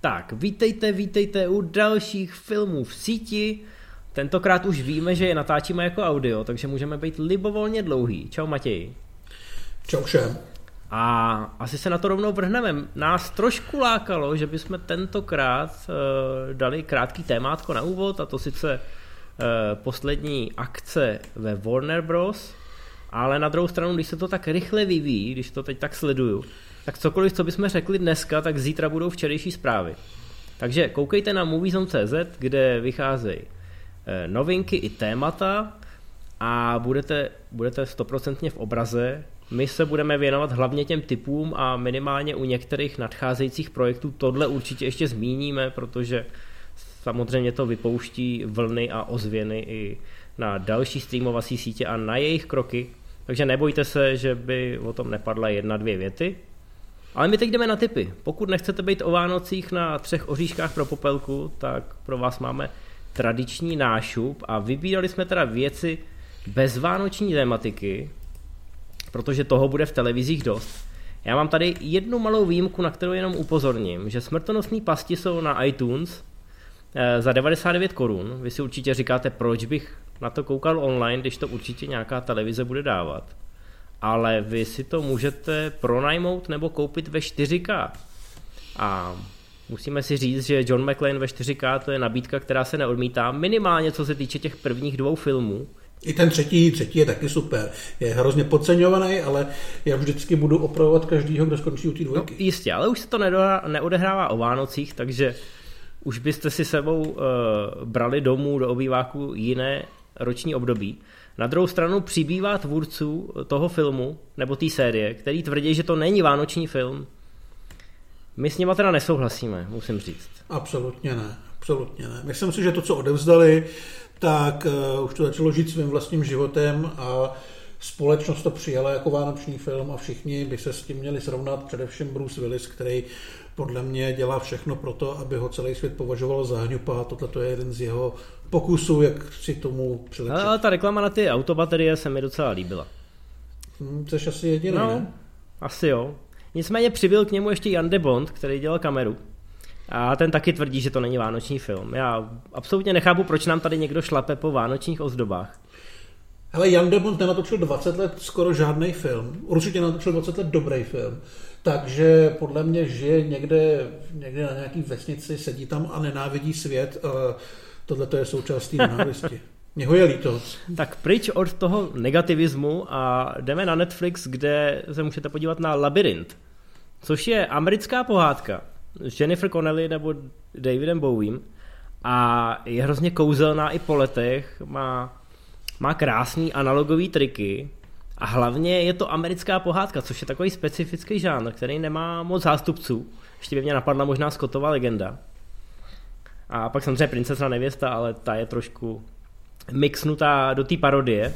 Tak, vítejte, vítejte u dalších filmů v síti. Tentokrát už víme, že je natáčíme jako audio, takže můžeme být libovolně dlouhý. Čau Matěj. Čau všem. A asi se na to rovnou vrhneme. Nás trošku lákalo, že bychom tentokrát uh, dali krátký témátko na úvod, a to sice uh, poslední akce ve Warner Bros. Ale na druhou stranu, když se to tak rychle vyvíjí, když to teď tak sleduju, tak cokoliv, co bychom řekli dneska, tak zítra budou včerejší zprávy. Takže koukejte na Moviezone.cz, kde vycházejí eh, novinky i témata a budete, budete stoprocentně v obraze. My se budeme věnovat hlavně těm typům a minimálně u některých nadcházejících projektů tohle určitě ještě zmíníme, protože samozřejmě to vypouští vlny a ozvěny i na další streamovací sítě a na jejich kroky. Takže nebojte se, že by o tom nepadla jedna, dvě věty. Ale my teď jdeme na typy. Pokud nechcete být o Vánocích na třech oříškách pro popelku, tak pro vás máme tradiční nášup a vybírali jsme teda věci bez vánoční tématiky, protože toho bude v televizích dost. Já mám tady jednu malou výjimku, na kterou jenom upozorním, že smrtonosné pasti jsou na iTunes za 99 korun. Vy si určitě říkáte, proč bych na to koukal online, když to určitě nějaká televize bude dávat ale vy si to můžete pronajmout nebo koupit ve 4K. A musíme si říct, že John McClane ve 4K to je nabídka, která se neodmítá, minimálně co se týče těch prvních dvou filmů. I ten třetí, třetí je taky super. Je hrozně podceňovaný, ale já vždycky budu opravovat každýho, kdo skončí u té dvojky. No, jistě, ale už se to neodehrává o Vánocích, takže už byste si sebou uh, brali domů do obýváku jiné roční období. Na druhou stranu přibývá tvůrců toho filmu, nebo té série, který tvrdí, že to není vánoční film. My s nimi teda nesouhlasíme, musím říct. Absolutně ne, absolutně ne. Myslím si, že to, co odevzdali, tak uh, už to začalo žít svým vlastním životem a společnost to přijala jako vánoční film a všichni by se s tím měli srovnat, především Bruce Willis, který podle mě dělá všechno pro to, aby ho celý svět považoval za hňupa a tohle je jeden z jeho pokusů, jak si tomu přilepšit. Ale ta reklama na ty autobaterie se mi docela líbila. Hmm, jsi asi jediný, no, ne? asi jo. Nicméně přibyl k němu ještě Jan de Bond, který dělal kameru. A ten taky tvrdí, že to není vánoční film. Já absolutně nechápu, proč nám tady někdo šlape po vánočních ozdobách. Hele, Jan de Bond nenatočil 20 let skoro žádný film. Určitě natočil 20 let dobrý film. Takže podle mě žije někde, někde na nějaký vesnici, sedí tam a nenávidí svět. Tohle to je součástí nenávisti. Mě ho je líto. Tak pryč od toho negativismu a jdeme na Netflix, kde se můžete podívat na Labyrint, což je americká pohádka s Jennifer Connelly nebo Davidem Bowiem a je hrozně kouzelná i po letech, má, má krásný analogový triky a hlavně je to americká pohádka, což je takový specifický žánr, který nemá moc zástupců. Ještě by mě napadla možná Scottová legenda. A pak samozřejmě princezna nevěsta, ale ta je trošku mixnutá do té parodie.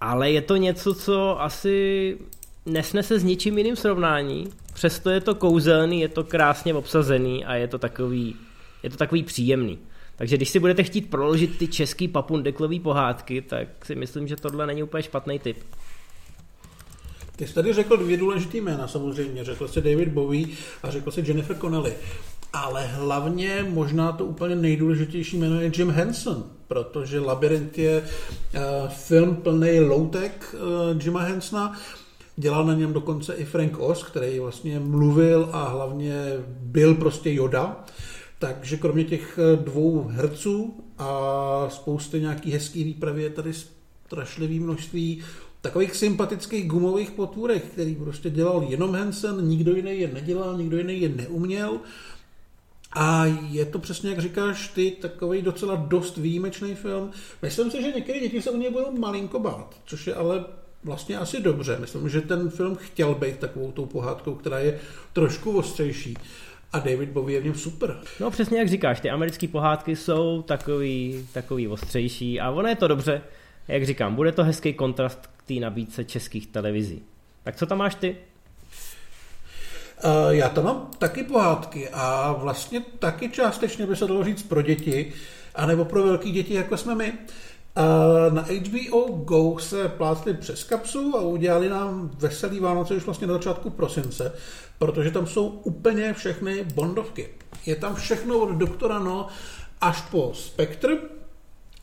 Ale je to něco, co asi nesnese s ničím jiným srovnání. Přesto je to kouzelný, je to krásně obsazený a je to takový, je to takový příjemný. Takže když si budete chtít proložit ty český papundeklový pohádky, tak si myslím, že tohle není úplně špatný tip. Ty jsi tady řekl dvě důležité jména samozřejmě. Řekl jsi David Bowie a řekl jsi Jennifer Connelly. Ale hlavně možná to úplně nejdůležitější jméno je Jim Henson, protože Labyrint je uh, film plný loutek uh, Jima Hensona. Dělal na něm dokonce i Frank Oz, který vlastně mluvil a hlavně byl prostě Yoda. Takže kromě těch eh, dvou herců a spousty nějaký hezký výpravy je tady strašlivý množství takových sympatických gumových potvůrek, který prostě dělal jenom Hansen, nikdo jiný je nedělal, nikdo jiný je neuměl. A je to přesně, jak říkáš ty, takový docela dost výjimečný film. Myslím si, že některé děti se u něj budou malinko bát, což je ale vlastně asi dobře. Myslím, že ten film chtěl být takovou tou pohádkou, která je trošku ostřejší. A David Bowie je v něm super. No přesně jak říkáš, ty americké pohádky jsou takový, takový ostřejší a ono je to dobře. Jak říkám, bude to hezký kontrast k té nabídce českých televizí. Tak co tam máš ty? Uh, já tam mám taky pohádky a vlastně taky částečně by se dalo říct pro děti, anebo pro velké děti, jako jsme my. Na HBO Go se plátli přes kapsu a udělali nám veselý Vánoce už vlastně na začátku prosince, protože tam jsou úplně všechny bondovky. Je tam všechno od Doktora No až po Spectre,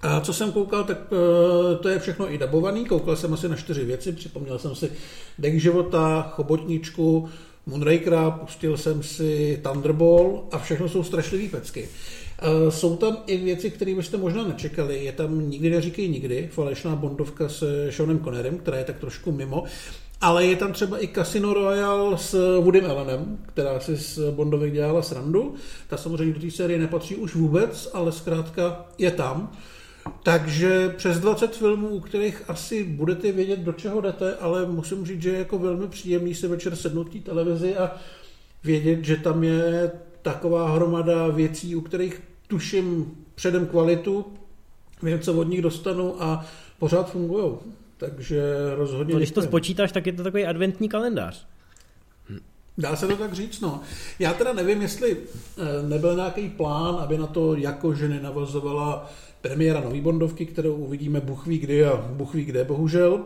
a co jsem koukal, tak eh, to je všechno i dabovaný. Koukal jsem asi na čtyři věci. Připomněl jsem si Dek života, Chobotničku, Moonrakera, pustil jsem si Thunderball a všechno jsou strašlivý pecky. Eh, jsou tam i věci, které byste možná nečekali. Je tam Nikdy neříkej nikdy, falešná bondovka s Seanem Connerem, která je tak trošku mimo. Ale je tam třeba i Casino Royale s Woodym Allenem, která si z Bondovek dělala srandu. Ta samozřejmě do té série nepatří už vůbec, ale zkrátka je tam. Takže přes 20 filmů, u kterých asi budete vědět, do čeho jdete, ale musím říct, že je jako velmi příjemný se večer sednout televizi a vědět, že tam je taková hromada věcí, u kterých tuším předem kvalitu, vím, co od nich dostanu a pořád fungují. Takže rozhodně... No, když to spočítáš, tak je to takový adventní kalendář. Dá se to tak říct, no. Já teda nevím, jestli eh, nebyl nějaký plán, aby na to jako ženy navazovala premiéra nový Bondovky, kterou uvidíme Bůh ví kdy a Bůh ví kde, bohužel.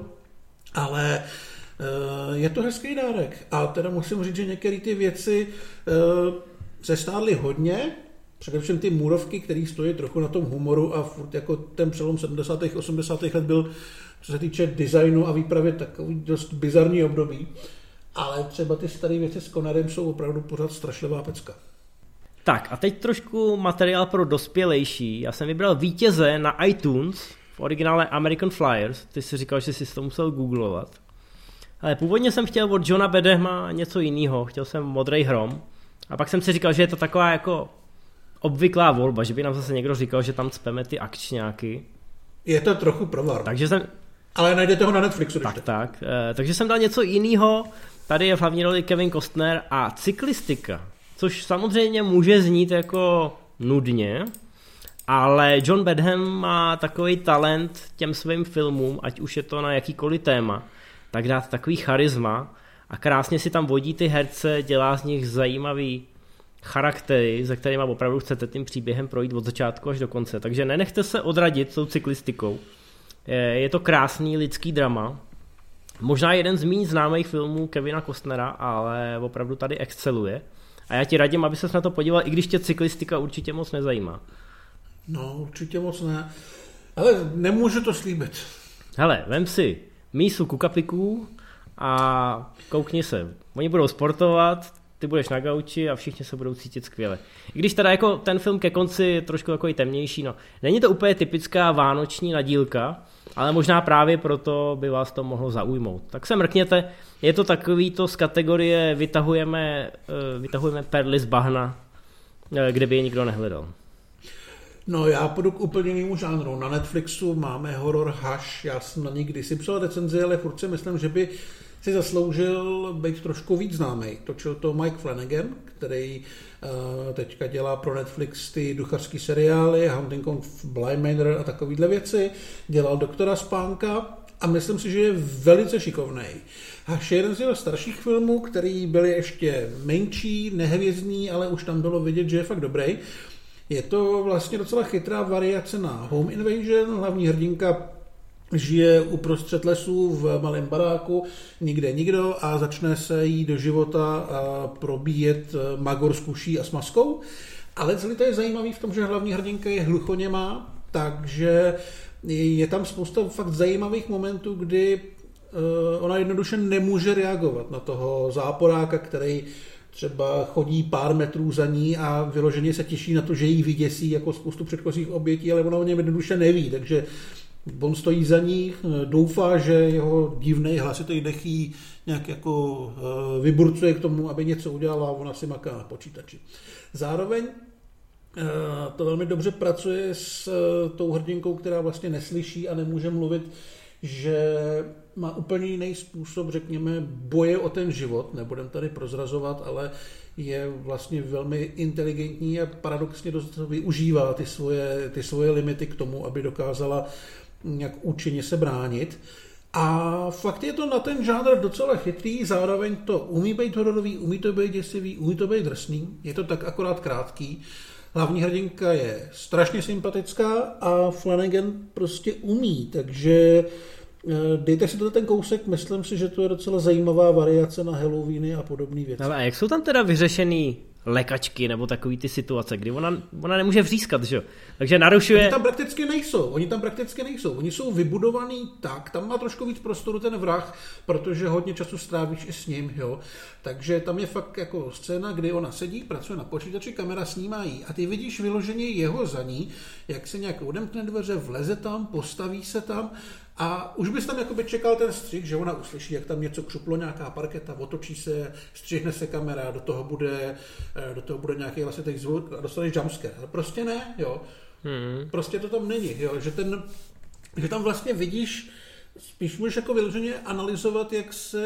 Ale eh, je to hezký dárek. A teda musím říct, že některé ty věci eh, se stádly hodně, především ty můrovky, které stojí trochu na tom humoru a furt jako ten přelom 70. 80. let byl, co se týče designu a výpravy, takový dost bizarní období. Ale třeba ty staré věci s Connerem jsou opravdu pořád strašlivá pecka. Tak a teď trošku materiál pro dospělejší. Já jsem vybral vítěze na iTunes v originále American Flyers. Ty si říkal, že jsi to musel googlovat. Ale původně jsem chtěl od Johna Bedehma něco jiného. Chtěl jsem Modrý hrom. A pak jsem si říkal, že je to taková jako obvyklá volba, že by nám zase někdo říkal, že tam cpeme ty akčňáky. Je to trochu provar. Takže jsem... Ale najdete ho na Netflixu. Tak, tak. tak. E, takže jsem dal něco jiného. Tady je v hlavní roli Kevin Costner a cyklistika což samozřejmě může znít jako nudně, ale John Badham má takový talent těm svým filmům, ať už je to na jakýkoliv téma, tak dát takový charisma a krásně si tam vodí ty herce, dělá z nich zajímavý charaktery, za kterými opravdu chcete tím příběhem projít od začátku až do konce. Takže nenechte se odradit tou cyklistikou. Je to krásný lidský drama. Možná jeden z méně známých filmů Kevina Costnera, ale opravdu tady exceluje. A já ti radím, aby se na to podíval, i když tě cyklistika určitě moc nezajímá. No, určitě moc ne. Ale nemůžu to slíbit. Hele, vem si mísu kukapiků a koukni se. Oni budou sportovat, ty budeš na gauči a všichni se budou cítit skvěle. I když teda jako ten film ke konci je trošku takový temnější, no. Není to úplně typická vánoční nadílka, ale možná právě proto by vás to mohlo zaujmout. Tak se mrkněte, je to takový to z kategorie vytahujeme, eh, vytahujeme perly z bahna, eh, kde by je nikdo nehledal. No já půjdu k úplně jinému žánru. Na Netflixu máme horor Hush, já jsem na ní kdysi psal recenzi, ale furt si myslím, že by si zasloužil být trošku víc známý. Točil to Mike Flanagan, který uh, teďka dělá pro Netflix ty duchařský seriály, Hunting of Bly Manor a takovýhle věci. Dělal doktora Spánka a myslím si, že je velice šikovný. A jeden z jeho starších filmů, který byly ještě menší, nehvězdný, ale už tam bylo vidět, že je fakt dobrý. Je to vlastně docela chytrá variace na Home Invasion. Hlavní hrdinka žije uprostřed lesů v malém baráku, nikde nikdo a začne se jí do života probíjet magor s kuší a s maskou. Ale celý to je zajímavý v tom, že hlavní hrdinka je hluchoněmá, takže je tam spousta fakt zajímavých momentů, kdy eh, ona jednoduše nemůže reagovat na toho záporáka, který třeba chodí pár metrů za ní a vyloženě se těší na to, že jí vyděsí jako spoustu předchozích obětí, ale ona o něm jednoduše neví, takže On stojí za ní, doufá, že jeho divný hlasitý dechý nějak jako eh, vyburcuje k tomu, aby něco udělala a ona si maká na počítači. Zároveň eh, to velmi dobře pracuje s eh, tou hrdinkou, která vlastně neslyší a nemůže mluvit, že má úplně jiný způsob, řekněme, boje o ten život, nebudem tady prozrazovat, ale je vlastně velmi inteligentní a paradoxně dost využívá ty svoje, ty svoje limity k tomu, aby dokázala nějak účinně se bránit. A fakt je to na ten žánr docela chytrý, zároveň to umí být hororový, umí to být děsivý, umí to být drsný, je to tak akorát krátký. hlavní hrdinka je strašně sympatická a Flanagan prostě umí, takže eh, Dejte si to ten kousek, myslím si, že to je docela zajímavá variace na Halloweeny a podobné věci. Ale a jak jsou tam teda vyřešený lekačky nebo takový ty situace, kdy ona, ona nemůže vřískat, že jo? Takže narušuje... Oni tam prakticky nejsou, oni tam prakticky nejsou. Oni jsou vybudovaný tak, tam má trošku víc prostoru ten vrah, protože hodně času strávíš i s ním, jo. Takže tam je fakt jako scéna, kdy ona sedí, pracuje na počítači, kamera snímá jí a ty vidíš vyloženě jeho za ní, jak se nějak odemkne dveře, vleze tam, postaví se tam a už bys tam jakoby čekal ten střih, že ona uslyší, jak tam něco křuplo, nějaká parketa, otočí se, střihne se kamera, do toho bude, eh, do toho bude nějaký vlastně zvuk a dostaneš jumpscare. Ale prostě ne, jo. Hmm. Prostě to tam není, jo. Že, ten, že tam vlastně vidíš, spíš můžeš jako vyloženě analyzovat, jak se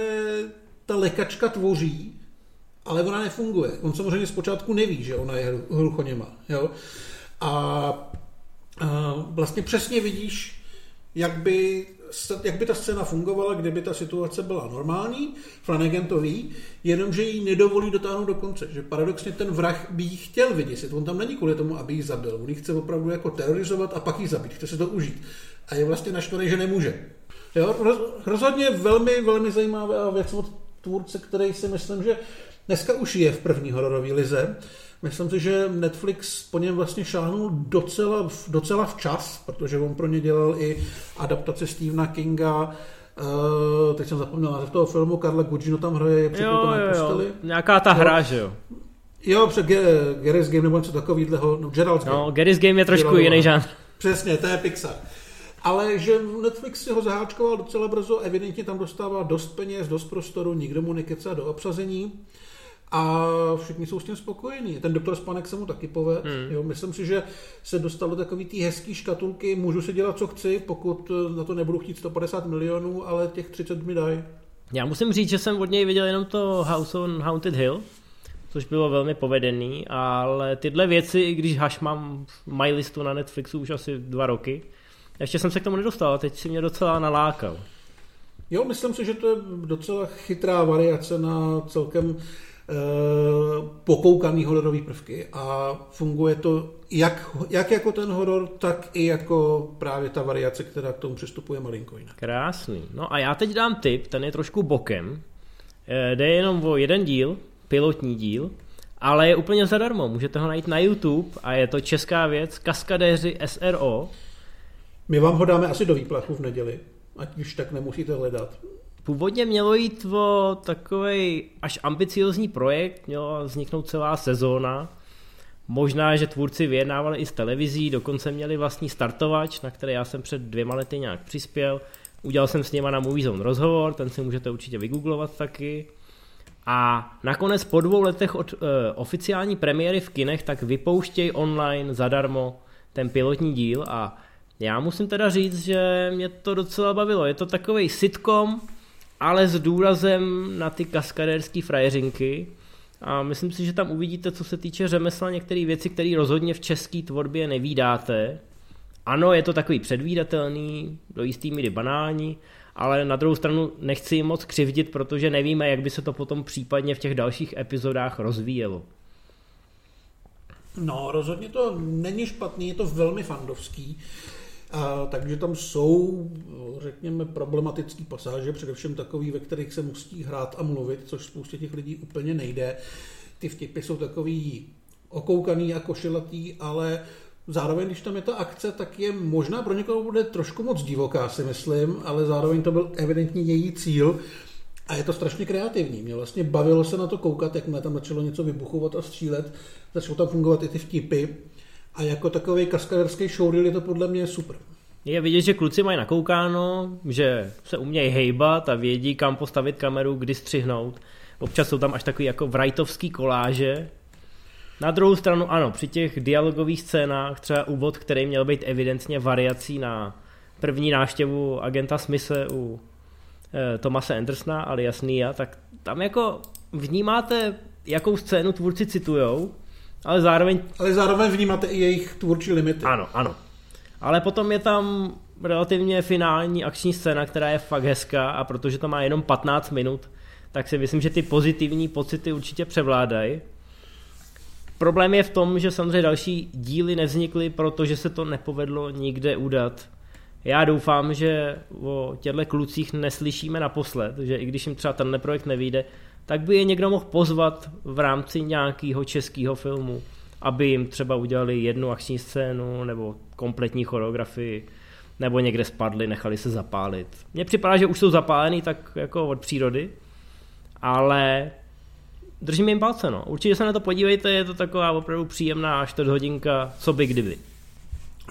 ta lekačka tvoří, ale ona nefunguje. On samozřejmě zpočátku neví, že ona je hluchoněma, jo. A, a vlastně přesně vidíš, jak by, jak by ta scéna fungovala, kdyby ta situace byla normální. Flanagan to ví, jenomže jí nedovolí dotáhnout do konce. Že paradoxně ten vrah by jí chtěl vyděsit. On tam není kvůli tomu, aby ji zabil. On ji chce opravdu jako terorizovat a pak ji zabít. Chce se to užít. A je vlastně naštvaný, že nemůže. Jo, rozhodně velmi, velmi zajímavá věc od tvůrce, který si myslím, že dneska už je v první hororové lize. Myslím si, že Netflix po něm vlastně šáhnul docela, docela včas, protože on pro ně dělal i adaptaci Stephena Kinga, Uh, teď jsem zapomněl název toho filmu, Karla Gugino tam hraje, je jo, jo, jo. Nějaká ta hra, že jo? Jo, před Gary's Game nebo něco takového, no Gerald's Game. No, Gary's Game je trošku Gerald, jiný žánr. Přesně, to je Pixar. Ale že Netflix si ho zaháčkoval docela brzo, evidentně tam dostává dost peněz, dost prostoru, nikdo mu nekecá do obsazení a všichni jsou s tím spokojení. Ten doktor Spanek se mu taky poved. Hmm. Jo, myslím si, že se dostal do takový té hezký škatulky, můžu si dělat, co chci, pokud na to nebudu chtít 150 milionů, ale těch 30 mi dají. Já musím říct, že jsem od něj viděl jenom to House on Haunted Hill, což bylo velmi povedený, ale tyhle věci, i když haš mám v my listu na Netflixu už asi dva roky, ještě jsem se k tomu nedostal, teď si mě docela nalákal. Jo, myslím si, že to je docela chytrá variace na celkem Eh, pokoukaný hororový prvky a funguje to jak, jak jako ten horor, tak i jako právě ta variace, která k tomu přistupuje malinko jinak. Krásný. No a já teď dám tip, ten je trošku bokem. Eh, jde jenom o jeden díl, pilotní díl, ale je úplně zadarmo. Můžete ho najít na YouTube a je to česká věc Kaskadéři SRO. My vám ho dáme asi do výplachu v neděli, ať už tak nemusíte hledat. Původně mělo jít o takový až ambiciozní projekt, měla vzniknout celá sezóna. Možná, že tvůrci vyjednávali i s televizí, dokonce měli vlastní startovač, na který já jsem před dvěma lety nějak přispěl. Udělal jsem s něma na Movie Zone rozhovor, ten si můžete určitě vygooglovat taky. A nakonec po dvou letech od uh, oficiální premiéry v kinech tak vypouštějí online zadarmo ten pilotní díl a já musím teda říct, že mě to docela bavilo. Je to takový sitcom, ale s důrazem na ty kaskadérské frajeřinky. A myslím si, že tam uvidíte, co se týče řemesla, některé věci, které rozhodně v české tvorbě nevídáte. Ano, je to takový předvídatelný, do jistý míry banální, ale na druhou stranu nechci jim moc křivdit, protože nevíme, jak by se to potom případně v těch dalších epizodách rozvíjelo. No, rozhodně to není špatný, je to velmi fandovský. A, takže tam jsou, řekněme, problematické pasáže, především takový, ve kterých se musí hrát a mluvit, což spoustě těch lidí úplně nejde. Ty vtipy jsou takový okoukaný a košelatý, ale zároveň, když tam je ta akce, tak je možná pro někoho bude trošku moc divoká, si myslím, ale zároveň to byl evidentně její cíl. A je to strašně kreativní. Mě vlastně bavilo se na to koukat, jak tam začalo něco vybuchovat a střílet. Začalo tam fungovat i ty vtipy. A jako takový kaskaderský showreel je to podle mě super. Je vidět, že kluci mají nakoukáno, že se umějí hejbat a vědí, kam postavit kameru, kdy střihnout. Občas jsou tam až takový jako vrajtovský koláže. Na druhou stranu ano, při těch dialogových scénách, třeba úvod, který měl být evidentně variací na první návštěvu agenta Smise u e, Tomase Andersona alias Nia, tak tam jako vnímáte, jakou scénu tvůrci citujou, ale zároveň... Ale zároveň vnímáte i jejich tvůrčí limity. Ano, ano. Ale potom je tam relativně finální akční scéna, která je fakt hezká a protože to má jenom 15 minut, tak si myslím, že ty pozitivní pocity určitě převládají. Problém je v tom, že samozřejmě další díly nevznikly, protože se to nepovedlo nikde udat. Já doufám, že o těchto klucích neslyšíme naposled, že i když jim třeba tenhle projekt nevíde, tak by je někdo mohl pozvat v rámci nějakého českého filmu, aby jim třeba udělali jednu akční scénu nebo kompletní choreografii, nebo někde spadli, nechali se zapálit. Mně připadá, že už jsou zapálený tak jako od přírody, ale držím jim palce, no. Určitě se na to podívejte, je to taková opravdu příjemná čtvrt hodinka, co by kdyby.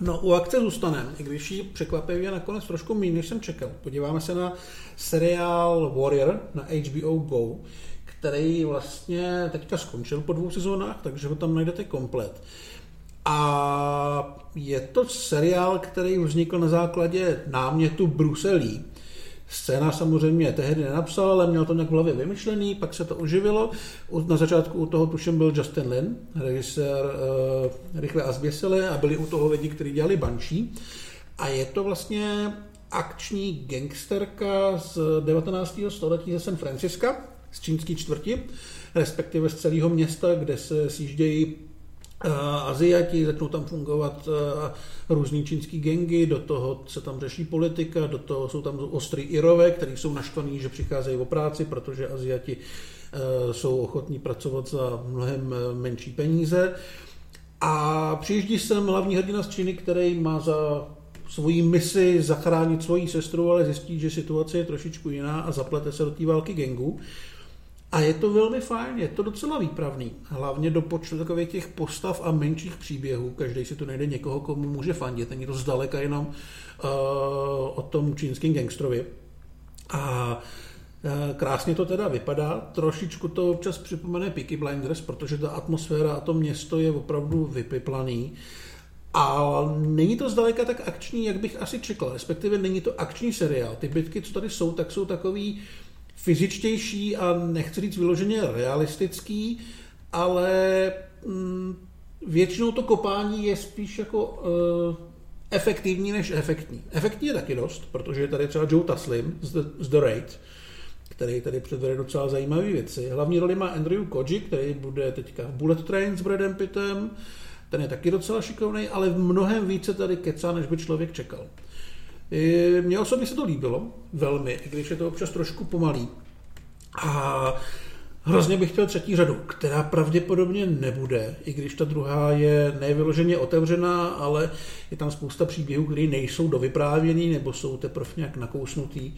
No, u akce zůstaneme, i když ji překvapivě nakonec trošku méně, než jsem čekal. Podíváme se na seriál Warrior na HBO Go, který vlastně teďka skončil po dvou sezónách, takže ho tam najdete komplet. A je to seriál, který vznikl na základě námětu Bruselí. Scéna samozřejmě tehdy nenapsal, ale měl to nějak v hlavě vymyšlený, pak se to oživilo. Na začátku u toho tuším byl Justin Lin, režisér uh, Rychle a zběsile a byli u toho lidi, kteří dělali Banshee. A je to vlastně akční gangsterka z 19. století ze San Francisca, z čínské čtvrti, respektive z celého města, kde se sjíždějí Aziati, začnou tam fungovat eh, různý čínský gengy, do toho se tam řeší politika, do toho jsou tam ostrý Irové, kteří jsou naštvaní, že přicházejí o práci, protože Aziati eh, jsou ochotní pracovat za mnohem menší peníze. A přijíždí sem hlavní hrdina z Číny, který má za svoji misi zachránit svoji sestru, ale zjistí, že situace je trošičku jiná a zaplete se do té války gengu. A je to velmi fajn, je to docela výpravný. Hlavně do počtu takových těch postav a menších příběhů. Každý si tu najde někoho, komu může fandit. Není to zdaleka jenom uh, o tom čínském gangstrovi. A uh, krásně to teda vypadá. Trošičku to občas připomene Peaky Blinders, protože ta atmosféra a to město je opravdu vypiplaný. A není to zdaleka tak akční, jak bych asi čekal. Respektive není to akční seriál. Ty bitky, co tady jsou, tak jsou takový fyzičtější a nechci říct vyloženě realistický, ale mm, většinou to kopání je spíš jako uh, efektivní než efektní. Efektní je taky dost, protože je tady třeba Joe Taslim z The, z The Raid, který tady předvede docela zajímavé věci. Hlavní roli má Andrew Koji, který bude teďka v Bullet Train s Bradem Pittem, ten je taky docela šikovný, ale v mnohem více tady kecá, než by člověk čekal. Mně osobně se to líbilo velmi, i když je to občas trošku pomalý. A hrozně bych chtěl třetí řadu, která pravděpodobně nebude, i když ta druhá je nevyloženě otevřená, ale je tam spousta příběhů, které nejsou dovyprávěný nebo jsou teprve nějak nakousnutý.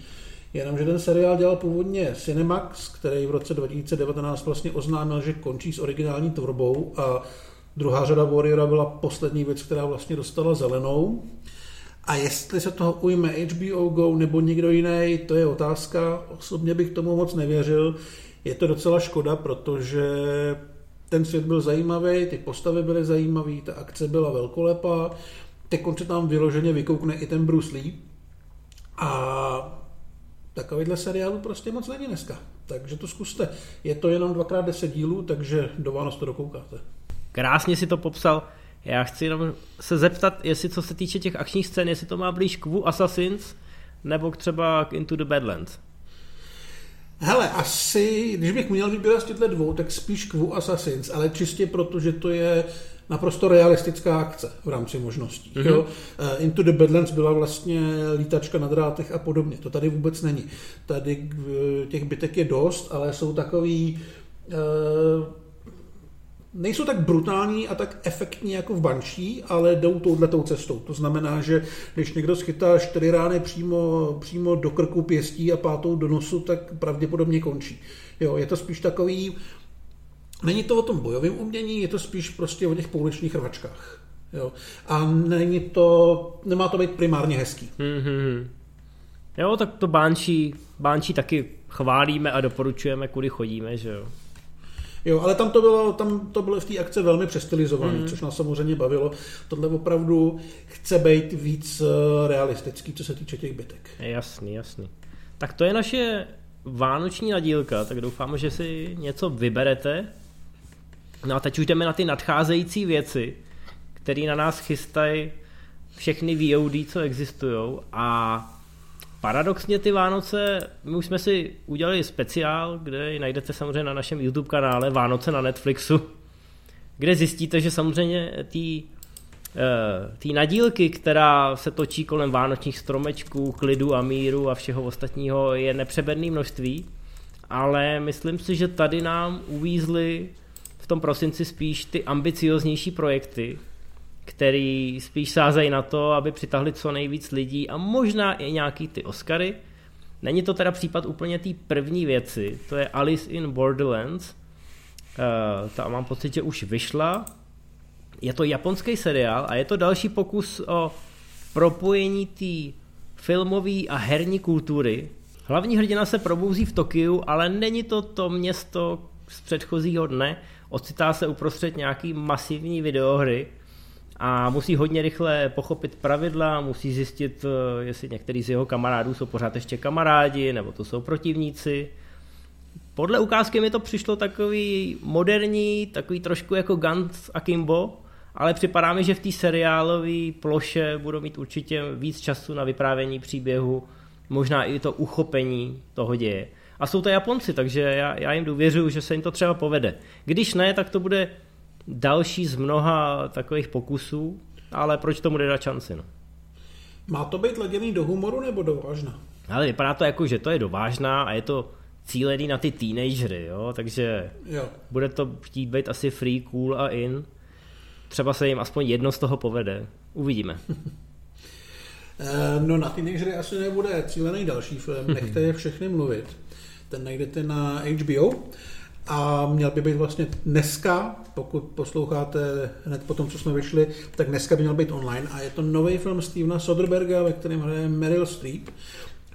Jenomže ten seriál dělal původně Cinemax, který v roce 2019 vlastně oznámil, že končí s originální tvorbou a druhá řada Warriora byla poslední věc, která vlastně dostala zelenou. A jestli se toho ujme HBO Go nebo někdo jiný, to je otázka. Osobně bych tomu moc nevěřil. Je to docela škoda, protože ten svět byl zajímavý, ty postavy byly zajímavé, ta akce byla velkolepá, teď konce tam vyloženě vykoukne i ten Bruce Lee. A takovýhle seriálu prostě moc není dneska. Takže to zkuste. Je to jenom dvakrát deset dílů, takže do Vánoc to dokoukáte. Krásně si to popsal. Já chci jenom se zeptat, jestli co se týče těch akčních scén, jestli to má blíž k Wu Assassins nebo k třeba k Into the Badlands. Hele, asi, když bych měl vybírat z těchto dvou, tak spíš k Wu Assassins, ale čistě proto, že to je naprosto realistická akce v rámci možností. Mm-hmm. Jo? Eh, Into the Badlands byla vlastně lítačka na drátech a podobně. To tady vůbec není. Tady eh, těch bytek je dost, ale jsou takový uh, nejsou tak brutální a tak efektní jako v Banší, ale jdou touhletou cestou. To znamená, že když někdo schytá čtyři rány přímo, přímo do krku pěstí a pátou do nosu, tak pravděpodobně končí. Jo, je to spíš takový, není to o tom bojovém umění, je to spíš prostě o těch pouličních rvačkách. Jo. A není to, nemá to být primárně hezký. Mm-hmm. Jo, tak to Banshee, Banshee taky chválíme a doporučujeme, kudy chodíme, že jo. Jo, ale tam to bylo, tam to bylo v té akce velmi přestylizované, mm. což nás samozřejmě bavilo. Tohle opravdu chce být víc eh, realistický, co se týče těch bytek. Jasný, jasný. Tak to je naše vánoční nadílka, tak doufám, že si něco vyberete. No a teď už jdeme na ty nadcházející věci, které na nás chystají všechny VOD, co existují a paradoxně ty Vánoce, my už jsme si udělali speciál, kde ji najdete samozřejmě na našem YouTube kanále Vánoce na Netflixu. kde zjistíte, že samozřejmě ty ty nadílky, která se točí kolem vánočních stromečků, klidu a míru a všeho ostatního je nepřeberné množství, ale myslím si, že tady nám uvízly v tom prosinci spíš ty ambicioznější projekty, který spíš sázejí na to, aby přitahli co nejvíc lidí a možná i nějaký ty Oscary. Není to teda případ úplně té první věci, to je Alice in Borderlands. Uh, ta mám pocit, že už vyšla. Je to japonský seriál a je to další pokus o propojení té filmové a herní kultury. Hlavní hrdina se probouzí v Tokiu, ale není to to město z předchozího dne. Ocitá se uprostřed nějaký masivní videohry, a musí hodně rychle pochopit pravidla, musí zjistit, eh, jestli některý z jeho kamarádů jsou pořád ještě kamarádi, nebo to jsou protivníci. Podle ukázky mi to přišlo takový moderní, takový trošku jako Gantz a Kimbo, ale připadá mi, že v té seriálové ploše budou mít určitě víc času na vyprávění příběhu, možná i to uchopení toho děje. A jsou to Japonci, takže já, já jim důvěřuji, že se jim to třeba povede. Když ne, tak to bude další z mnoha takových pokusů, ale proč tomu dát šanci? No? Má to být laděný do humoru nebo do vážna? Ale vypadá to jako, že to je do vážna a je to cílený na ty teenagery, jo? takže jo. bude to chtít být asi free, cool a in. Třeba se jim aspoň jedno z toho povede. Uvidíme. Eh, no na teenagery asi nebude cílený další film, nechte je všechny mluvit. Ten najdete na HBO a měl by být vlastně dneska, pokud posloucháte hned po tom, co jsme vyšli, tak dneska by měl být online a je to nový film Stevena Soderberga, ve kterém hraje Meryl Streep.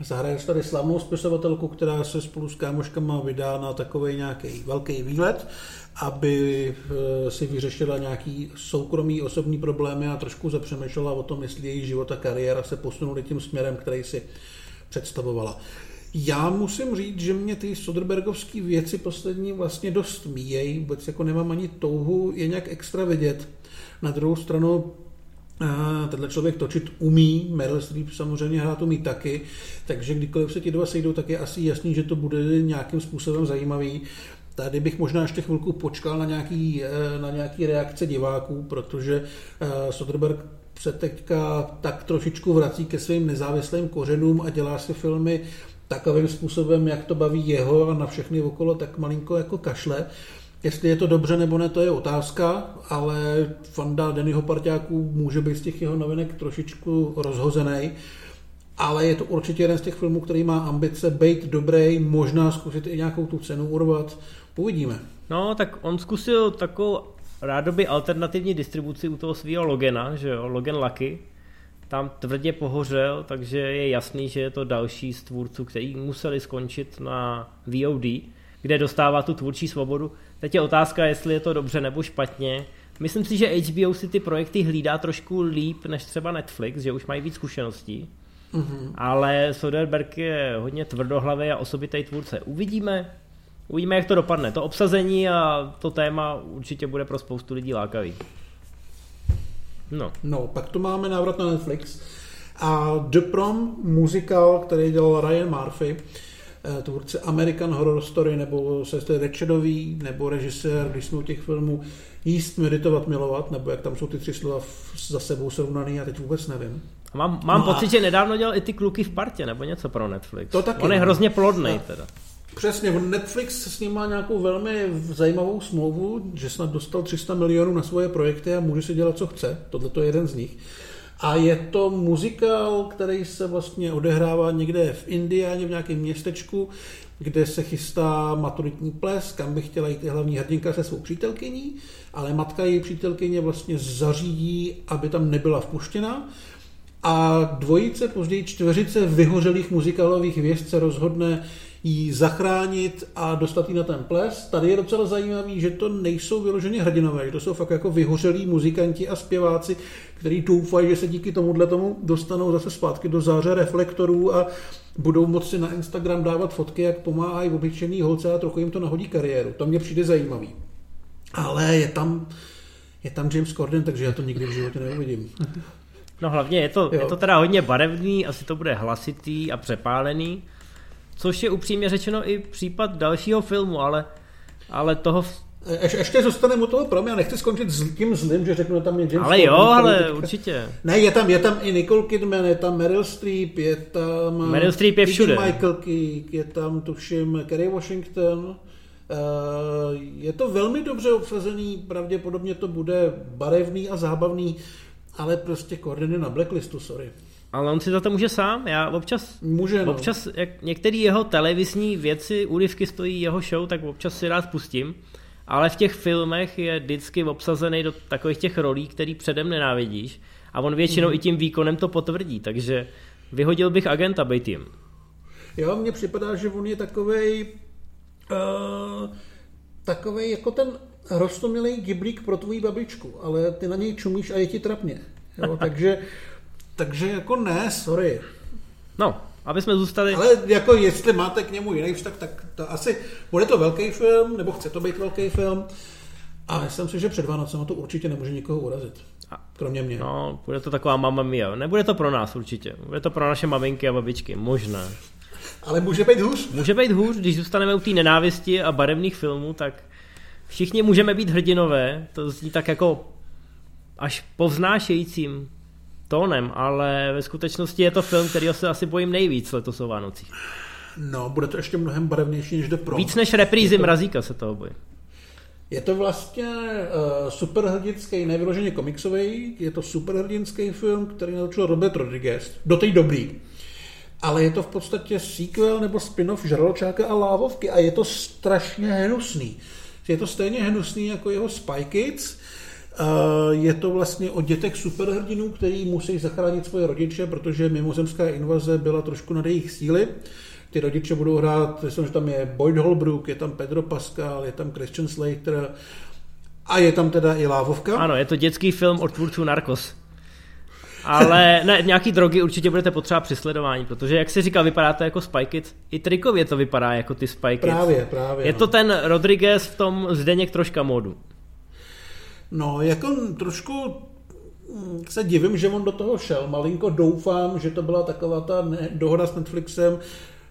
Zahraje tady slavnou spisovatelku, která se spolu s kámoškama vydá na takový nějaký velký výlet, aby eh, si vyřešila nějaký soukromý osobní problémy a trošku zapřemýšlela o tom, jestli její život a kariéra se posunuli tím směrem, který si představovala. Já musím říct, že mě ty Soderbergovské věci poslední vlastně dost míjejí, vůbec jako nemám ani touhu je nějak extra vidět. Na druhou stranu tenhle člověk točit umí, Meryl Streep samozřejmě hrát umí taky, takže kdykoliv se ti dva sejdou, tak je asi jasný, že to bude nějakým způsobem zajímavý. Tady bych možná ještě chvilku počkal na nějaký, e, na nějaký reakce diváků, protože e, Soderberg se teďka tak trošičku vrací ke svým nezávislým kořenům a dělá si filmy takovým způsobem, jak to baví jeho a na všechny okolo, tak malinko jako kašle. Jestli je to dobře nebo ne, to je otázka, ale fanda Dennyho parťáků může být z těch jeho novinek trošičku rozhozený, ale je to určitě jeden z těch filmů, který má ambice být dobrý, možná zkusit i nějakou tu cenu urvat. Uvidíme. No, tak on zkusil takovou rádoby alternativní distribuci u toho svého Logena, že jo, Logan Lucky, tam tvrdě pohořel, takže je jasný, že je to další z tvůrců, který museli skončit na VOD, kde dostává tu tvůrčí svobodu. Teď je otázka, jestli je to dobře nebo špatně. Myslím si, že HBO si ty projekty hlídá trošku líp než třeba Netflix, že už mají víc zkušeností. Mm-hmm. Ale Soderbergh je hodně tvrdohlavý a osobitý tvůrce. Uvidíme, uvidíme, jak to dopadne. To obsazení a to téma určitě bude pro spoustu lidí lákavý. No. no, pak tu máme návrat na Netflix a The Prom, muzikál, který dělal Ryan Murphy, eh, tvůrce American Horror Story, nebo sestry Rečedový, nebo režisér, když jsme u těch filmů jíst, meditovat, milovat, nebo jak tam jsou ty tři slova za sebou srovnaný, já teď vůbec nevím. A mám, mám no pocit, a... že nedávno dělal i ty kluky v partě, nebo něco pro Netflix. To taky. On je no. hrozně plodný teda. Přesně, Netflix s ním má nějakou velmi zajímavou smlouvu, že snad dostal 300 milionů na svoje projekty a může si dělat, co chce. Tohle to je jeden z nich. A je to muzikál, který se vlastně odehrává někde v Indiáně, v nějakém městečku, kde se chystá maturitní ples, kam by chtěla jít hlavní hrdinka se svou přítelkyní, ale matka její přítelkyně vlastně zařídí, aby tam nebyla vpuštěna. A dvojice, později čtveřice vyhořelých muzikálových věst se rozhodne ji zachránit a dostat ji na ten ples. Tady je docela zajímavý, že to nejsou vyloženě hrdinové, že to jsou fakt jako vyhořelí muzikanti a zpěváci, kteří doufají, že se díky tomuhle tomu dostanou zase zpátky do záře reflektorů a budou moci na Instagram dávat fotky, jak pomáhají obyčejný holce a trochu jim to nahodí kariéru. To mě přijde zajímavý. Ale je tam, je tam James Corden, takže já to nikdy v životě neuvidím. No hlavně je to, je to teda hodně barevný, asi to bude hlasitý a přepálený, Což je upřímně řečeno i případ dalšího filmu, ale, ale toho Až, ještě zůstaneme u toho pro mě, nechci skončit s tím zlým, že řeknu tam je James Ale jo, ale teďka... určitě. Ne, je tam, je tam i Nicole Kidman, je tam Meryl Streep, je tam... Meryl Streep je všude. Michael Keek, je tam, tuším, Kerry Washington. Uh, je to velmi dobře obsazený, pravděpodobně to bude barevný a zábavný, ale prostě Corden na blacklistu, sorry. Ale on si za to může sám. Já občas, může, no. občas jak některé jeho televizní věci, úryvky stojí jeho show, tak občas si rád pustím. Ale v těch filmech je vždycky obsazený do takových těch rolí, který předem nenávidíš. A on většinou mm. i tím výkonem to potvrdí, takže vyhodil bych agenta Bejtým. Jo, mně připadá, že on je takovej uh, takovej jako ten rostomilý giblík pro tvoji babičku, ale ty na něj čumíš a je ti trapně. Jo, takže, takže jako ne, sorry. No, aby jsme zůstali... Ale jako jestli máte k němu jiný vztah, tak to asi bude to velký film, nebo chce to být velký film. A myslím si, že před Vánocem to určitě nemůže nikoho urazit. Kromě mě. No, bude to taková mama mia. Nebude to pro nás určitě. Bude to pro naše maminky a babičky. Možná. Ale může být hůř. Může být hůř, když zůstaneme u té nenávisti a barevných filmů, tak všichni můžeme být hrdinové. To zní tak jako až povznášejícím tónem, ale ve skutečnosti je to film, který se asi bojím nejvíc letos o Vánocích. No, bude to ještě mnohem barevnější než The Prom. Víc než reprízy to... Mrazíka se toho bojím. Je to vlastně uh, superhrdinský, nevyloženě komiksový, je to superhrdinský film, který natočil Robert Rodriguez, do té dobrý. Ale je to v podstatě sequel nebo spin-off Žraločáka a Lávovky a je to strašně hnusný. Je to stejně hnusný jako jeho Spy Kids, je to vlastně o dětech superhrdinů, který musí zachránit svoje rodiče, protože mimozemská invaze byla trošku nad jejich síly. Ty rodiče budou hrát, myslím, že tam je Boyd Holbrook, je tam Pedro Pascal, je tam Christian Slater a je tam teda i Lávovka. Ano, je to dětský film od tvůrců Narcos. Ale ne, nějaký drogy určitě budete potřebovat při sledování, protože jak se říká, vypadá to jako Spy Kids. I trikově to vypadá jako ty Spy Kids. Právě, právě. Je no. to ten Rodriguez v tom Zdeněk troška modu. No, jako trošku hm, se divím, že on do toho šel. Malinko doufám, že to byla taková ta dohoda s Netflixem,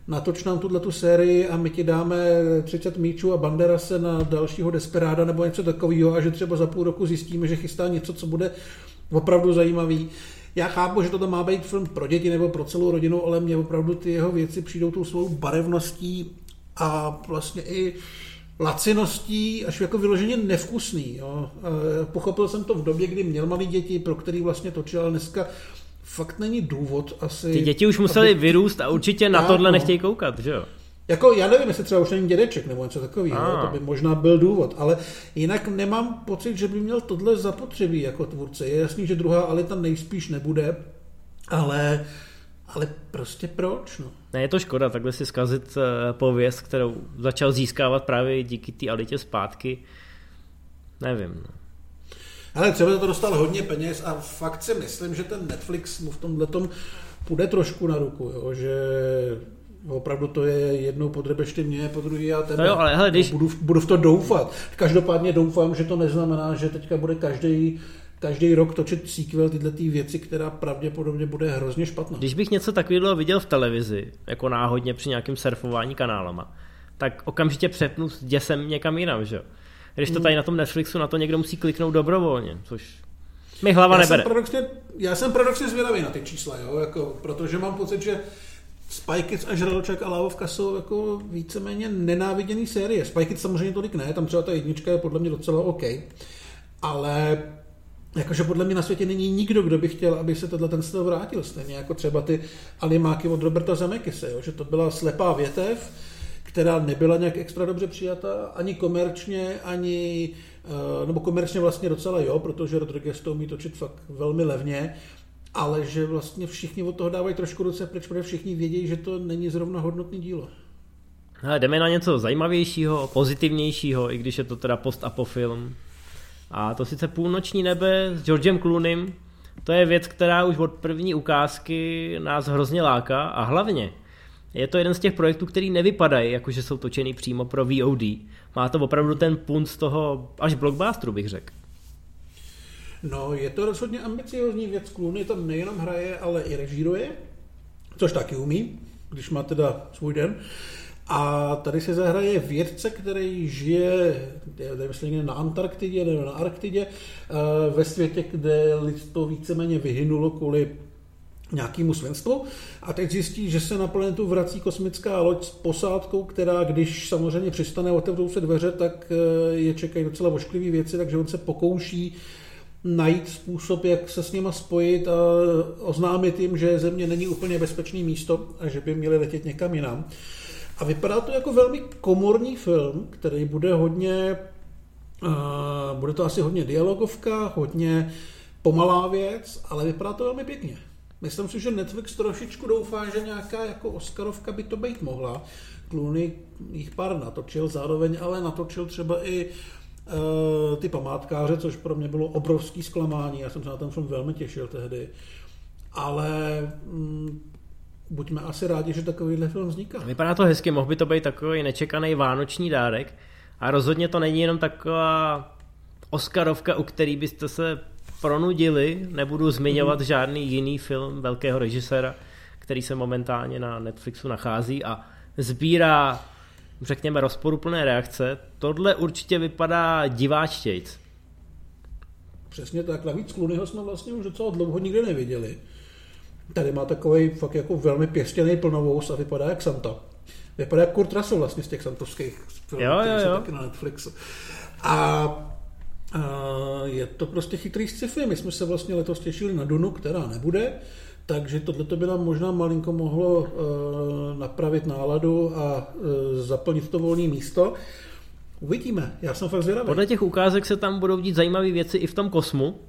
natoč nám tuhle tu sérii a my ti dáme 30 míčů a Banderase na dalšího Desperáda nebo něco takového a že třeba za půl roku zjistíme, že chystá něco, co bude opravdu zajímavý. Já chápu, že to má být film pro děti nebo pro celou rodinu, ale mě opravdu ty jeho věci přijdou tou svou barevností a vlastně i laciností až jako vyloženě nevkusný. Jo. Pochopil jsem to v době, kdy měl malý děti, pro který vlastně točil, ale dneska fakt není důvod asi... Ty děti už museli aby... vyrůst a určitě na tohle no. nechtějí koukat, že jo? Jako, já nevím, jestli třeba už není dědeček nebo něco takového, to by možná byl důvod, ale jinak nemám pocit, že by měl tohle zapotřebí jako tvůrce. Je jasný, že druhá Alita nejspíš nebude, ale ale prostě proč? No? Ne, je to škoda takhle si zkazit eh, pověst, kterou začal získávat právě díky té Alitě zpátky. Nevím. No. Ale třeba to dostal hodně peněz a fakt si myslím, že ten Netflix mu v tomhle tom půjde trošku na ruku, jo? že opravdu to je jednou podrebešty mě, po druhý a tebe. No jo, ale hele, když... budu, budu v to doufat. Každopádně doufám, že to neznamená, že teďka bude každý každý rok točit sequel tyhle ty věci, která pravděpodobně bude hrozně špatná. Když bych něco takového viděl v televizi, jako náhodně při nějakém surfování kanálama, tak okamžitě přepnu s děsem někam jinam, že jo? Když to hmm. tady na tom Netflixu, na to někdo musí kliknout dobrovolně, což mi hlava já nebere. Jsem paradoxně, já jsem paradoxně zvědavý na ty čísla, jo? Jako, protože mám pocit, že Spy Kids a Žraloček a Lávovka jsou jako víceméně nenáviděný série. Spy Kids samozřejmě tolik ne, tam třeba ta jednička je podle mě docela OK. Ale Jakože podle mě na světě není nikdo, kdo by chtěl, aby se tenhle ten styl vrátil. Stejně jako třeba ty animáky od Roberta Zemekise, jo? že to byla slepá větev, která nebyla nějak extra dobře přijata, ani komerčně, ani, eh, nebo komerčně vlastně docela jo, protože Rodriguez to umí točit fakt velmi levně, ale že vlastně všichni od toho dávají trošku ruce pryč, protože všichni vědí, že to není zrovna hodnotný dílo. Hele, jdeme na něco zajímavějšího, pozitivnějšího, i když je to teda post-apo film. A to sice půlnoční nebe s Georgem Clooneym, to je věc, která už od první ukázky nás hrozně láká a hlavně je to jeden z těch projektů, který nevypadají, jakože jsou točený přímo pro VOD. Má to opravdu ten punt z toho až blockbusteru, bych řekl. No, je to rozhodně ambiciozní věc. Clooney tam nejenom hraje, ale i režíruje, což taky umí, když má teda svůj den. A tady se zahraje vědce, který žije, myslím, na Antarktidě nebo na Arktidě, eh, ve světě, kde lidstvo víceméně vyhynulo kvůli nějakému svenstvu a teď zjistí, že se na planetu vrací kosmická loď s posádkou, která když samozřejmě přistane, otevřou se dveře, tak eh, je čekají docela ošklivé věci, takže on se pokouší najít způsob, jak se s nima spojit a oznámit jim, že Země není úplně bezpečné místo a že by měli letět někam jinam. A vypadá to jako velmi komorní film, který bude hodně, uh, bude to asi hodně dialogovka, hodně pomalá věc, ale vypadá to velmi pěkně. Myslím si, že Netflix trošičku doufá, že nějaká jako Oscarovka by to být mohla. Clooney jich pár natočil, zároveň ale natočil třeba i uh, ty památkáře, což pro mě bylo obrovský zklamání. Já jsem se na ten film velmi těšil tehdy. Ale mm, buďme asi rádi, že takovýhle film vzniká. Vypadá to hezky, mohl by to být takový nečekaný vánoční dárek. A rozhodně to není jenom taková Oscarovka, u který byste se pronudili, nebudu zmiňovat mm. žádný jiný film velkého režiséra, který se momentálně na Netflixu nachází a sbírá, řekněme, rozporuplné reakce. Tohle určitě vypadá diváčtějc. Přesně tak, navíc Clooneyho jsme vlastně už docela dlouho nikdy neviděli. Tady má takový fakt jako velmi pěstěný plnovous a vypadá jak Santa. Vypadá jak Kurt Russell vlastně z těch santovských filmů, jo, jo, jo. taky na Netflixu. A je to prostě chytrý sci-fi. My jsme se vlastně letos těšili na Dunu, která nebude, takže tohle by nám možná malinko mohlo uh, napravit náladu a uh, zaplnit to volné místo. Uvidíme, já jsem fakt zvědavý. Podle těch ukázek se tam budou dít zajímavé věci i v tom kosmu,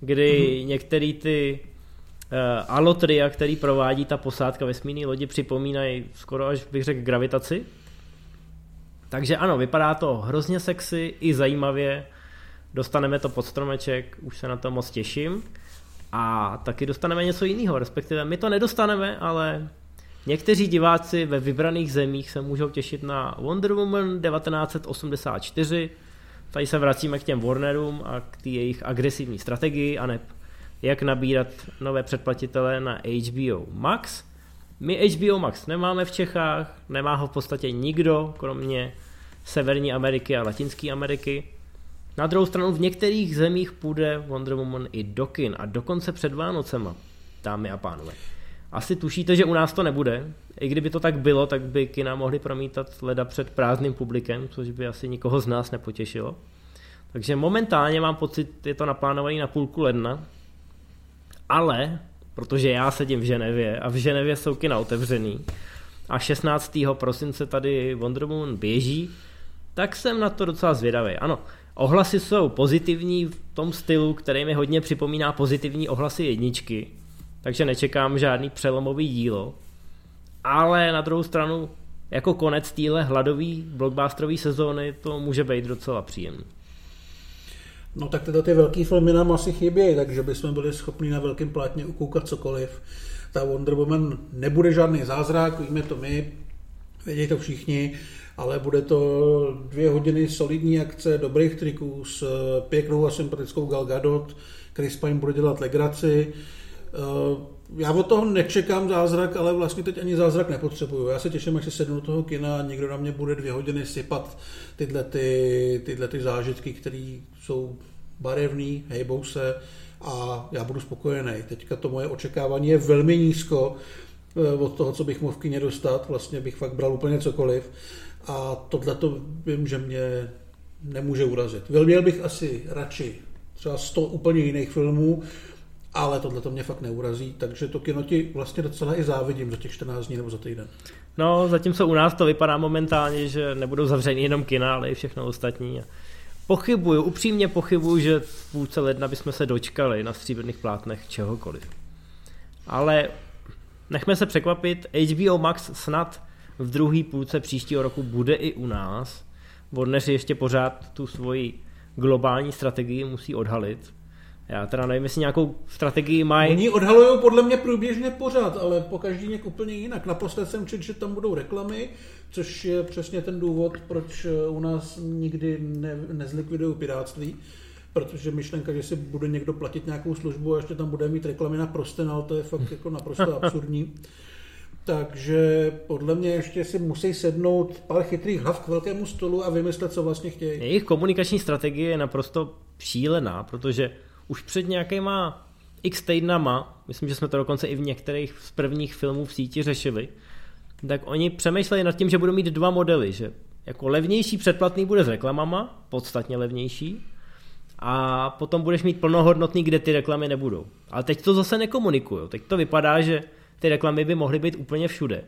kdy mm-hmm. některé ty alotria, který provádí ta posádka vesmírné lodi, připomínají skoro až bych řekl gravitaci. Takže ano, vypadá to hrozně sexy i zajímavě dostaneme to pod stromeček, už se na to moc těším. A taky dostaneme něco jiného, respektive my to nedostaneme, ale někteří diváci ve vybraných zemích se můžou těšit na Wonder Woman 1984. Tady se vracíme k těm Warnerům a k té jejich agresivní strategii a ne jak nabírat nové předplatitele na HBO Max. My HBO Max nemáme v Čechách, nemá ho v podstatě nikdo, kromě Severní Ameriky a Latinské Ameriky. Na druhou stranu v některých zemích půjde Wonder Woman i do kin a dokonce před Vánocema, dámy a pánové. Asi tušíte, že u nás to nebude. I kdyby to tak bylo, tak by kina mohli promítat leda před prázdným publikem, což by asi nikoho z nás nepotěšilo. Takže momentálně mám pocit, je to naplánované na půlku ledna, ale protože já sedím v Ženevě a v Ženevě jsou kina otevřený a 16. prosince tady Wonder Woman běží, tak jsem na to docela zvědavý. Ano, Ohlasy jsou pozitivní v tom stylu, který mi hodně připomíná pozitivní ohlasy jedničky, takže nečekám žádný přelomový dílo. Ale na druhou stranu, jako konec téhle hladový blockbusterový sezóny, to může být docela příjemný. No tak tyto ty velký filmy nám asi chybějí, takže bychom byli schopni na velkém plátně ukoukat cokoliv. Ta Wonder Woman nebude žádný zázrak, víme to my, vědějí to všichni ale bude to dvě hodiny solidní akce, dobrých triků s eh, pěknou a sympatickou Gal Gadot, Chris Pine bude dělat legraci. Já od toho nečekám zázrak, ale vlastně teď ani zázrak nepotřebuju. Já se těším, až se sednu do toho kina a někdo na mě bude dvě hodiny sypat tyhle, ty, tyhle ty zážitky, které jsou barevný, hejbou se a já budu spokojený. Teďka to moje očekávání je velmi nízko eh, od toho, co bych mohl v kině dostat. Vlastně bych fakt bral úplně cokoliv. A tohle to vím, že mě nemůže urazit. Měl bych asi radši třeba 100 úplně jiných filmů, ale tohle to mě fakt neurazí, takže to kino ti vlastně docela i závidím za těch 14 dní nebo za týden. No, zatímco u nás to vypadá momentálně, že nebudou zavření jenom kina, ale i všechno ostatní. Pochybuju, upřímně pochybuju, že v půlce ledna bychom se dočkali na stříbrných plátnech čehokoliv. Ale nechme se překvapit, HBO Max snad v druhé půlce příštího roku bude i u nás. Warneri ještě pořád tu svoji globální strategii musí odhalit. Já teda nevím, jestli nějakou strategii mají. Oni odhalují podle mě průběžně pořád, ale po každý nějak úplně jinak. Naposled jsem četl, že tam budou reklamy, což je přesně ten důvod, proč u nás nikdy ne, nezlikvidují piráctví. Protože myšlenka, že si bude někdo platit nějakou službu a ještě tam bude mít reklamy na prostenal, to je fakt jako naprosto absurdní. takže podle mě ještě si musí sednout pár chytrých hlav k velkému stolu a vymyslet, co vlastně chtějí. Jejich komunikační strategie je naprosto šílená, protože už před nějakýma x týdnama, myslím, že jsme to dokonce i v některých z prvních filmů v síti řešili, tak oni přemýšleli nad tím, že budou mít dva modely, že jako levnější předplatný bude s reklamama, podstatně levnější, a potom budeš mít plnohodnotný, kde ty reklamy nebudou. Ale teď to zase nekomunikují. Teď to vypadá, že ty reklamy by mohly být úplně všude.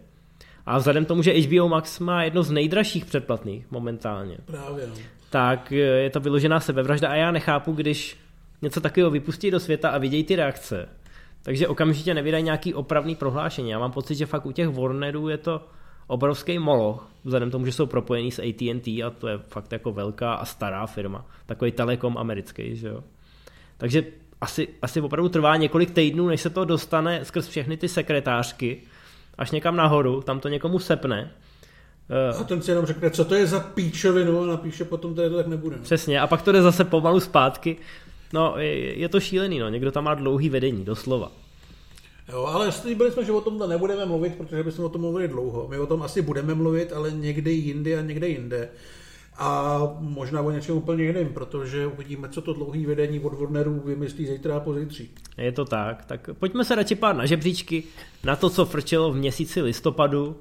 A vzhledem tomu, že HBO Max má jedno z nejdražších předplatných momentálně, Právě. No. tak je to vyložená sebevražda a já nechápu, když něco takového vypustí do světa a vidějí ty reakce, takže okamžitě nevydají nějaký opravný prohlášení. Já mám pocit, že fakt u těch Warnerů je to obrovský moloch, vzhledem tomu, že jsou propojení s AT&T a to je fakt jako velká a stará firma, takový telekom americký, že jo. Takže asi, asi opravdu trvá několik týdnů, než se to dostane skrz všechny ty sekretářky až někam nahoru, tam to někomu sepne. A ten si jenom řekne, co to je za píčovinu a napíše potom, to tak nebude. Přesně, a pak to jde zase pomalu zpátky. No, je, je to šílený, no. Někdo tam má dlouhý vedení, doslova. Jo, ale slíbili jsme, že o tom nebudeme mluvit, protože bychom o tom mluvili dlouho. My o tom asi budeme mluvit, ale někde jindy a někde jinde. A možná o něčem úplně jiným, protože uvidíme, co to dlouhý vedení od Warnerů vymyslí zítra a pozítří. Je to tak. Tak pojďme se radši pár na žebříčky, na to, co frčelo v měsíci listopadu.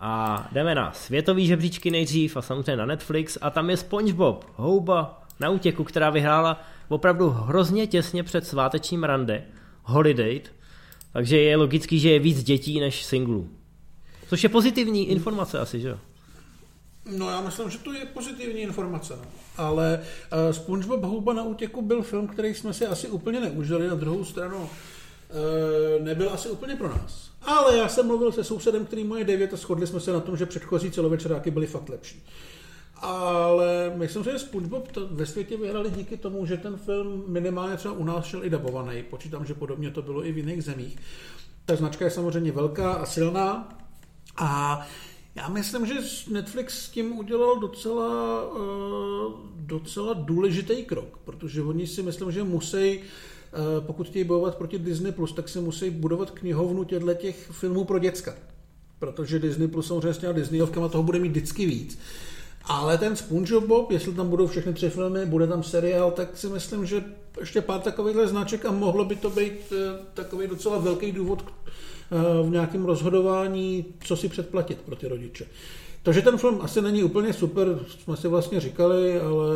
A jdeme na světový žebříčky nejdřív a samozřejmě na Netflix. A tam je SpongeBob, houba na útěku, která vyhrála opravdu hrozně těsně před svátečním rande, Holiday, takže je logický, že je víc dětí než singlů. Což je pozitivní informace asi, že jo? No já myslím, že to je pozitivní informace. No. Ale uh, SpongeBob Houba na útěku byl film, který jsme si asi úplně neužili. Na druhou stranu uh, nebyl asi úplně pro nás. Ale já jsem mluvil se sousedem, který moje devět a shodli jsme se na tom, že předchozí celovečeráky byly fakt lepší. Ale myslím, že SpongeBob to ve světě vyhrali díky tomu, že ten film minimálně třeba u nás šel i dabovaný. Počítám, že podobně to bylo i v jiných zemích. Ta značka je samozřejmě velká a silná. A já myslím, že Netflix s tím udělal docela, uh, docela důležitý krok, protože oni si myslím, že musí, uh, pokud chtějí bojovat proti Disney+, Plus, tak si musí budovat knihovnu těchto těch filmů pro děcka. Protože Disney Plus samozřejmě s těma Disneyovkama toho bude mít vždycky víc. Ale ten SpongeBob, jestli tam budou všechny tři filmy, bude tam seriál, tak si myslím, že ještě pár takovýchhle značek a mohlo by to být uh, takový docela velký důvod v nějakém rozhodování, co si předplatit pro ty rodiče. Takže ten film asi není úplně super, jsme si vlastně říkali, ale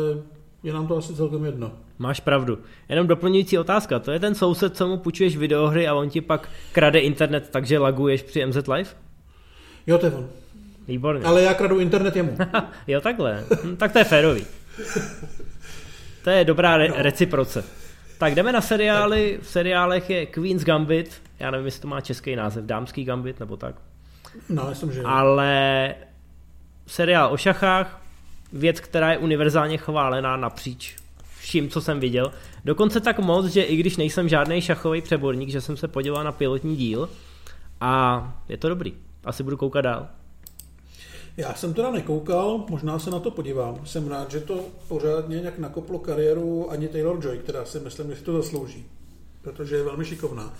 je nám to asi celkem jedno. Máš pravdu. Jenom doplňující otázka. To je ten soused, co mu půjčuješ videohry a on ti pak krade internet, takže laguješ při MZ Live? Jo, to je on. Výborně. Ale já kradu internet jemu. jo, takhle. Hm, tak to je férový. To je dobrá re- no. reciproce. Tak jdeme na seriály. V seriálech je Queen's Gambit. Já nevím, jestli to má český název. Dámský Gambit nebo tak. No, myslím, že Ale seriál o šachách, věc, která je univerzálně chválená napříč vším, co jsem viděl. Dokonce tak moc, že i když nejsem žádný šachový přeborník, že jsem se podíval na pilotní díl a je to dobrý. Asi budu koukat dál. Já jsem teda nekoukal, možná se na to podívám. Jsem rád, že to pořádně nějak nakoplo kariéru ani Taylor-Joy, která si myslím, že si to zaslouží, protože je velmi šikovná.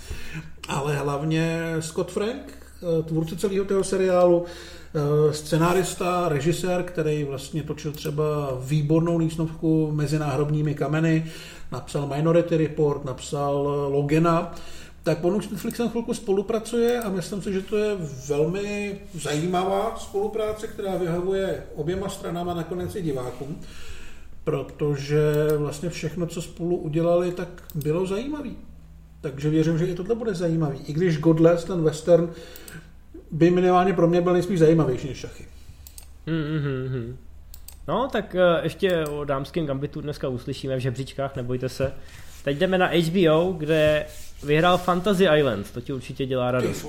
Ale hlavně Scott Frank, eh, tvůrce celého toho seriálu, eh, scenárista, režisér, který vlastně točil třeba výbornou lísnovku mezi náhrobními kameny, napsal Minority Report, napsal Logena, tak on už s Netflixem chvilku spolupracuje a myslím si, že to je velmi zajímavá spolupráce, která vyhovuje oběma stranám a nakonec i divákům, protože vlastně všechno, co spolu udělali, tak bylo zajímavý. Takže věřím, že i tohle bude zajímavý. I když Godless, ten western, by minimálně pro mě byl nejspíš zajímavější než šachy. Mm-hmm. No, tak uh, ještě o dámském gambitu dneska uslyšíme v žebříčkách, nebojte se. Teď jdeme na HBO, kde vyhrál Fantasy Island, to ti určitě dělá radost.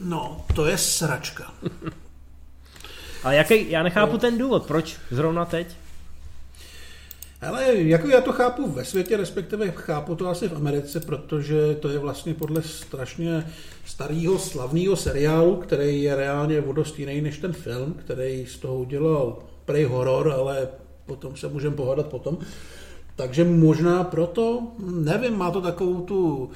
No, to je sračka. Ale jaký, já nechápu no. ten důvod, proč zrovna teď? Ale jako já to chápu ve světě, respektive chápu to asi v Americe, protože to je vlastně podle strašně starého slavného seriálu, který je reálně o dost jiný než ten film, který z toho udělal prej horor, ale potom se můžeme pohadat potom. Takže možná proto, nevím, má to takovou tu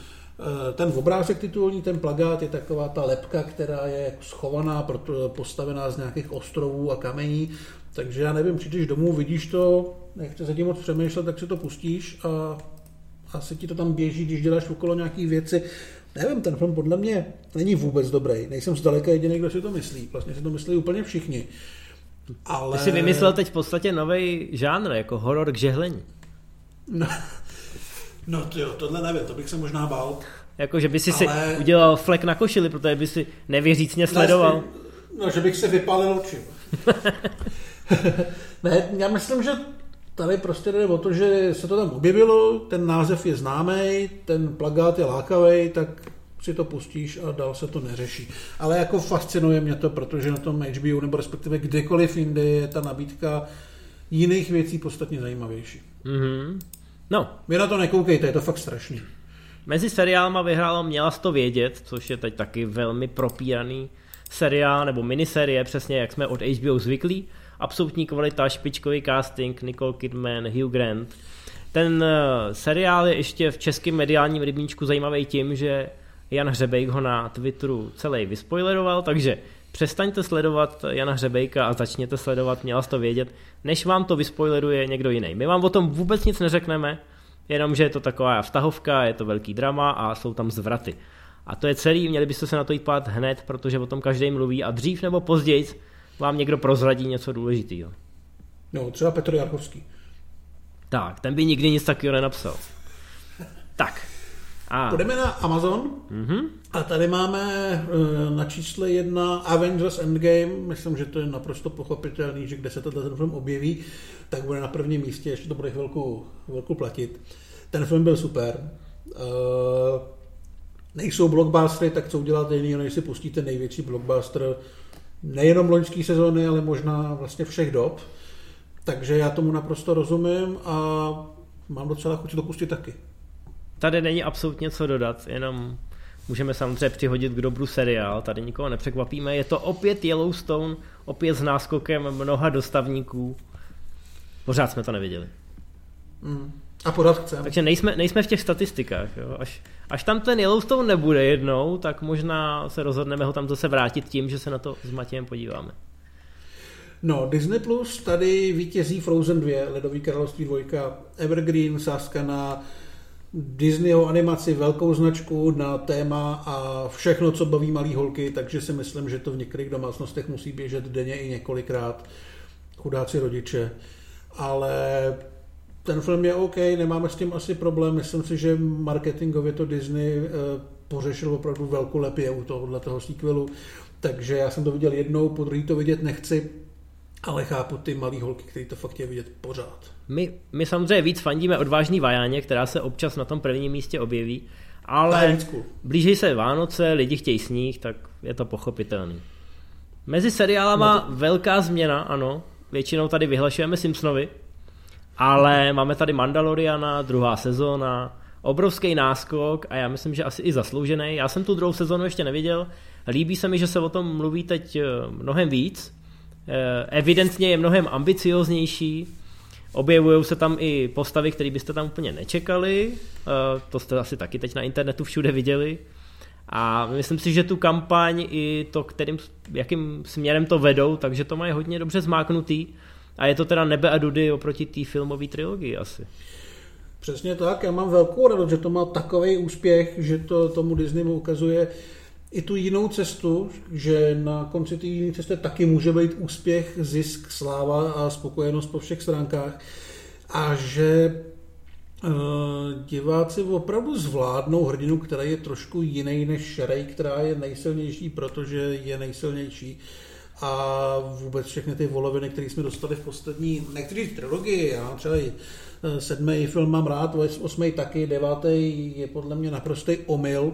ten obrázek titulní, ten plagát je taková ta lepka, která je schovaná, postavená z nějakých ostrovů a kamení, takže já nevím, přijdeš domů, vidíš to, nechce se tím moc přemýšlet, tak si to pustíš a asi ti to tam běží, když děláš okolo nějaký věci. Nevím, ten film podle mě není vůbec dobrý. Nejsem zdaleka jediný, kdo si to myslí. Vlastně si to myslí úplně všichni. Ale... Ty jsi vymyslel teď v podstatě nový žánr, jako horor k žehlení. No, no to jo, tohle nevím, to bych se možná bál. Jako, že by si ale... si udělal flek na košili, protože by si nevěřícně sledoval. No, že bych se vypálil oči. ne, já myslím, že tady prostě jde o to, že se to tam objevilo, ten název je známý, ten plagát je lákavý, tak si to pustíš a dál se to neřeší. Ale jako fascinuje mě to, protože na tom HBO nebo respektive kdekoliv jinde je ta nabídka jiných věcí podstatně zajímavější. Mm-hmm. No. Vy na to nekoukejte, je to fakt strašný. Mezi seriálma vyhrálo Měla to vědět, což je teď taky velmi propíraný seriál nebo miniserie, přesně jak jsme od HBO zvyklí. Absolutní kvalita, špičkový casting, Nicole Kidman, Hugh Grant. Ten eh, seriál je ještě v českém mediálním rybníčku zajímavý tím, že Jan Hřebejk ho na Twitteru celý vyspoileroval, takže přestaňte sledovat Jana Hřebejka a začněte sledovat, měla to vědět, než vám to vyspoileruje někdo jiný. My vám o tom vůbec nic neřekneme, jenom že je to taková vztahovka, je to velký drama a jsou tam zvraty. A to je celý, měli byste se na to jít pát hned, protože o tom každý mluví a dřív nebo později vám někdo prozradí něco důležitého. No, třeba Petr Jarchovský. Tak, ten by nikdy nic takového nenapsal. Tak. A. Půjdeme na Amazon mm-hmm. a tady máme eh, na čísle jedna Avengers Endgame. Myslím, že to je naprosto pochopitelný, že kde se tenhle film objeví, tak bude na prvním místě, ještě to bude chvilku, chvilku platit. Ten film byl super. Uh, nejsou blockbustery, tak co uděláte jiného, než si pustíte největší blockbuster nejenom loňské sezóny, ale možná vlastně všech dob. Takže já tomu naprosto rozumím a mám docela chuť to pustit taky. Tady není absolutně co dodat, jenom můžeme samozřejmě přihodit k dobru seriál, tady nikoho nepřekvapíme. Je to opět Yellowstone, opět s náskokem mnoha dostavníků. Pořád jsme to neviděli. Mm. A pořád chceme. Takže nejsme, nejsme v těch statistikách. Jo. Až, až tam ten Yellowstone nebude jednou, tak možná se rozhodneme ho tam zase vrátit tím, že se na to s Matějem podíváme. No, Disney Plus tady vítězí Frozen 2, Ledový království 2, Evergreen, sáska na Disneyho animaci, velkou značku na téma a všechno, co baví malý holky, takže si myslím, že to v některých domácnostech musí běžet denně i několikrát. Chudáci rodiče. Ale ten film je OK, nemáme s tím asi problém. Myslím si, že marketingově to Disney eh, pořešil opravdu velkolepě u tohohle toho sequelu. Takže já jsem to viděl jednou, po druhý to vidět nechci, ale chápu ty malý holky, který to fakt je vidět pořád. My, my samozřejmě víc fandíme odvážný Vajáně, která se občas na tom prvním místě objeví, ale blíží se Vánoce, lidi chtějí sníh, tak je to pochopitelný. Mezi seriálama no to... velká změna, ano. Většinou tady vyhlašujeme Simpsonovi, ale máme tady Mandaloriana, druhá sezóna, obrovský náskok a já myslím, že asi i zasloužený. Já jsem tu druhou sezónu ještě neviděl. Líbí se mi, že se o tom mluví teď eh, mnohem víc. Eh, evidentně je mnohem ambicioznější. Objevují se tam i postavy, které byste tam úplně nečekali. Eh, to jste asi taky teď na internetu všude viděli. A myslím si, že tu kampaň i to, kterým, jakým směrem to vedou, takže to mají hodně dobře zmáknutý. A je to teda nebe a dudy oproti té filmové trilogii asi. Přesně tak, já mám velkou radost, že to má takový úspěch, že to tomu Disneymu ukazuje i tu jinou cestu, že na konci té jiné cesty taky může být úspěch, zisk, sláva a spokojenost po všech stránkách. A že uh, diváci opravdu zvládnou hrdinu, který je trošku jiný než Rey, která je nejsilnější, protože je nejsilnější. A vůbec všechny ty voloviny, které jsme dostali v poslední, nechci trilogii, já třeba i eh, sedmý film mám rád, osmý taky, devátý je podle mě naprostý omyl,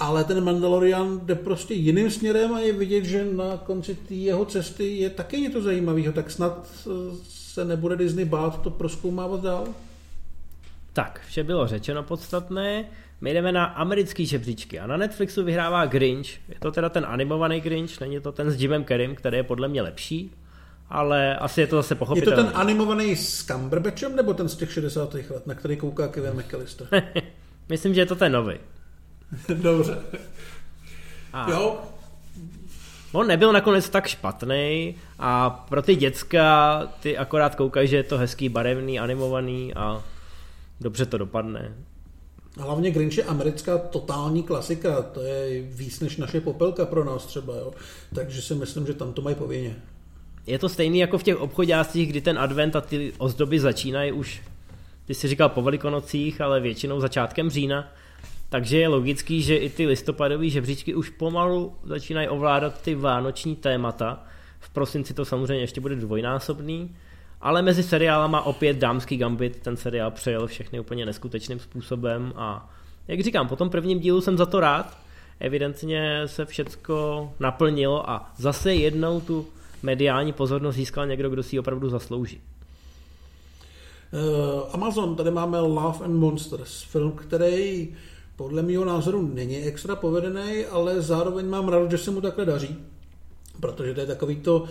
ale ten Mandalorian jde prostě jiným směrem a je vidět, že na konci té jeho cesty je taky něco zajímavého, tak snad eh, se nebude Disney bát to proskoumávat dál? Tak, vše bylo řečeno podstatné. My jdeme na americký žebříčky a na Netflixu vyhrává Grinch. Je to teda ten animovaný Grinch, není to ten s Jimem Kerim, který je podle mě lepší, ale asi je to zase pochopitelné. Je to ten animovaný s Cumberbatchem nebo ten z těch 60. let, na který kouká Kevin McAllister? Myslím, že je to ten nový. Dobře. A Jo, on nebyl nakonec tak špatný a pro ty děcka ty akorát koukají, že je to hezký, barevný, animovaný a dobře to dopadne. Hlavně Grinch je americká totální klasika, to je víc než naše popelka pro nás třeba, jo. Takže si myslím, že tam to mají povinně. Je to stejný jako v těch obchodácích, kdy ten advent a ty ozdoby začínají už, ty si říkal po velikonocích, ale většinou začátkem října. Takže je logický, že i ty listopadové žebříčky už pomalu začínají ovládat ty vánoční témata. V prosinci to samozřejmě ještě bude dvojnásobný, ale mezi seriálama opět Dámský gambit, ten seriál přejel všechny úplně neskutečným způsobem a jak říkám, po tom prvním dílu jsem za to rád, evidentně se všecko naplnilo a zase jednou tu mediální pozornost získal někdo, kdo si ji opravdu zaslouží. Uh, Amazon, tady máme Love and Monsters, film, který podle mého názoru není extra povedený, ale zároveň mám rád, že se mu takhle daří, protože to je takový to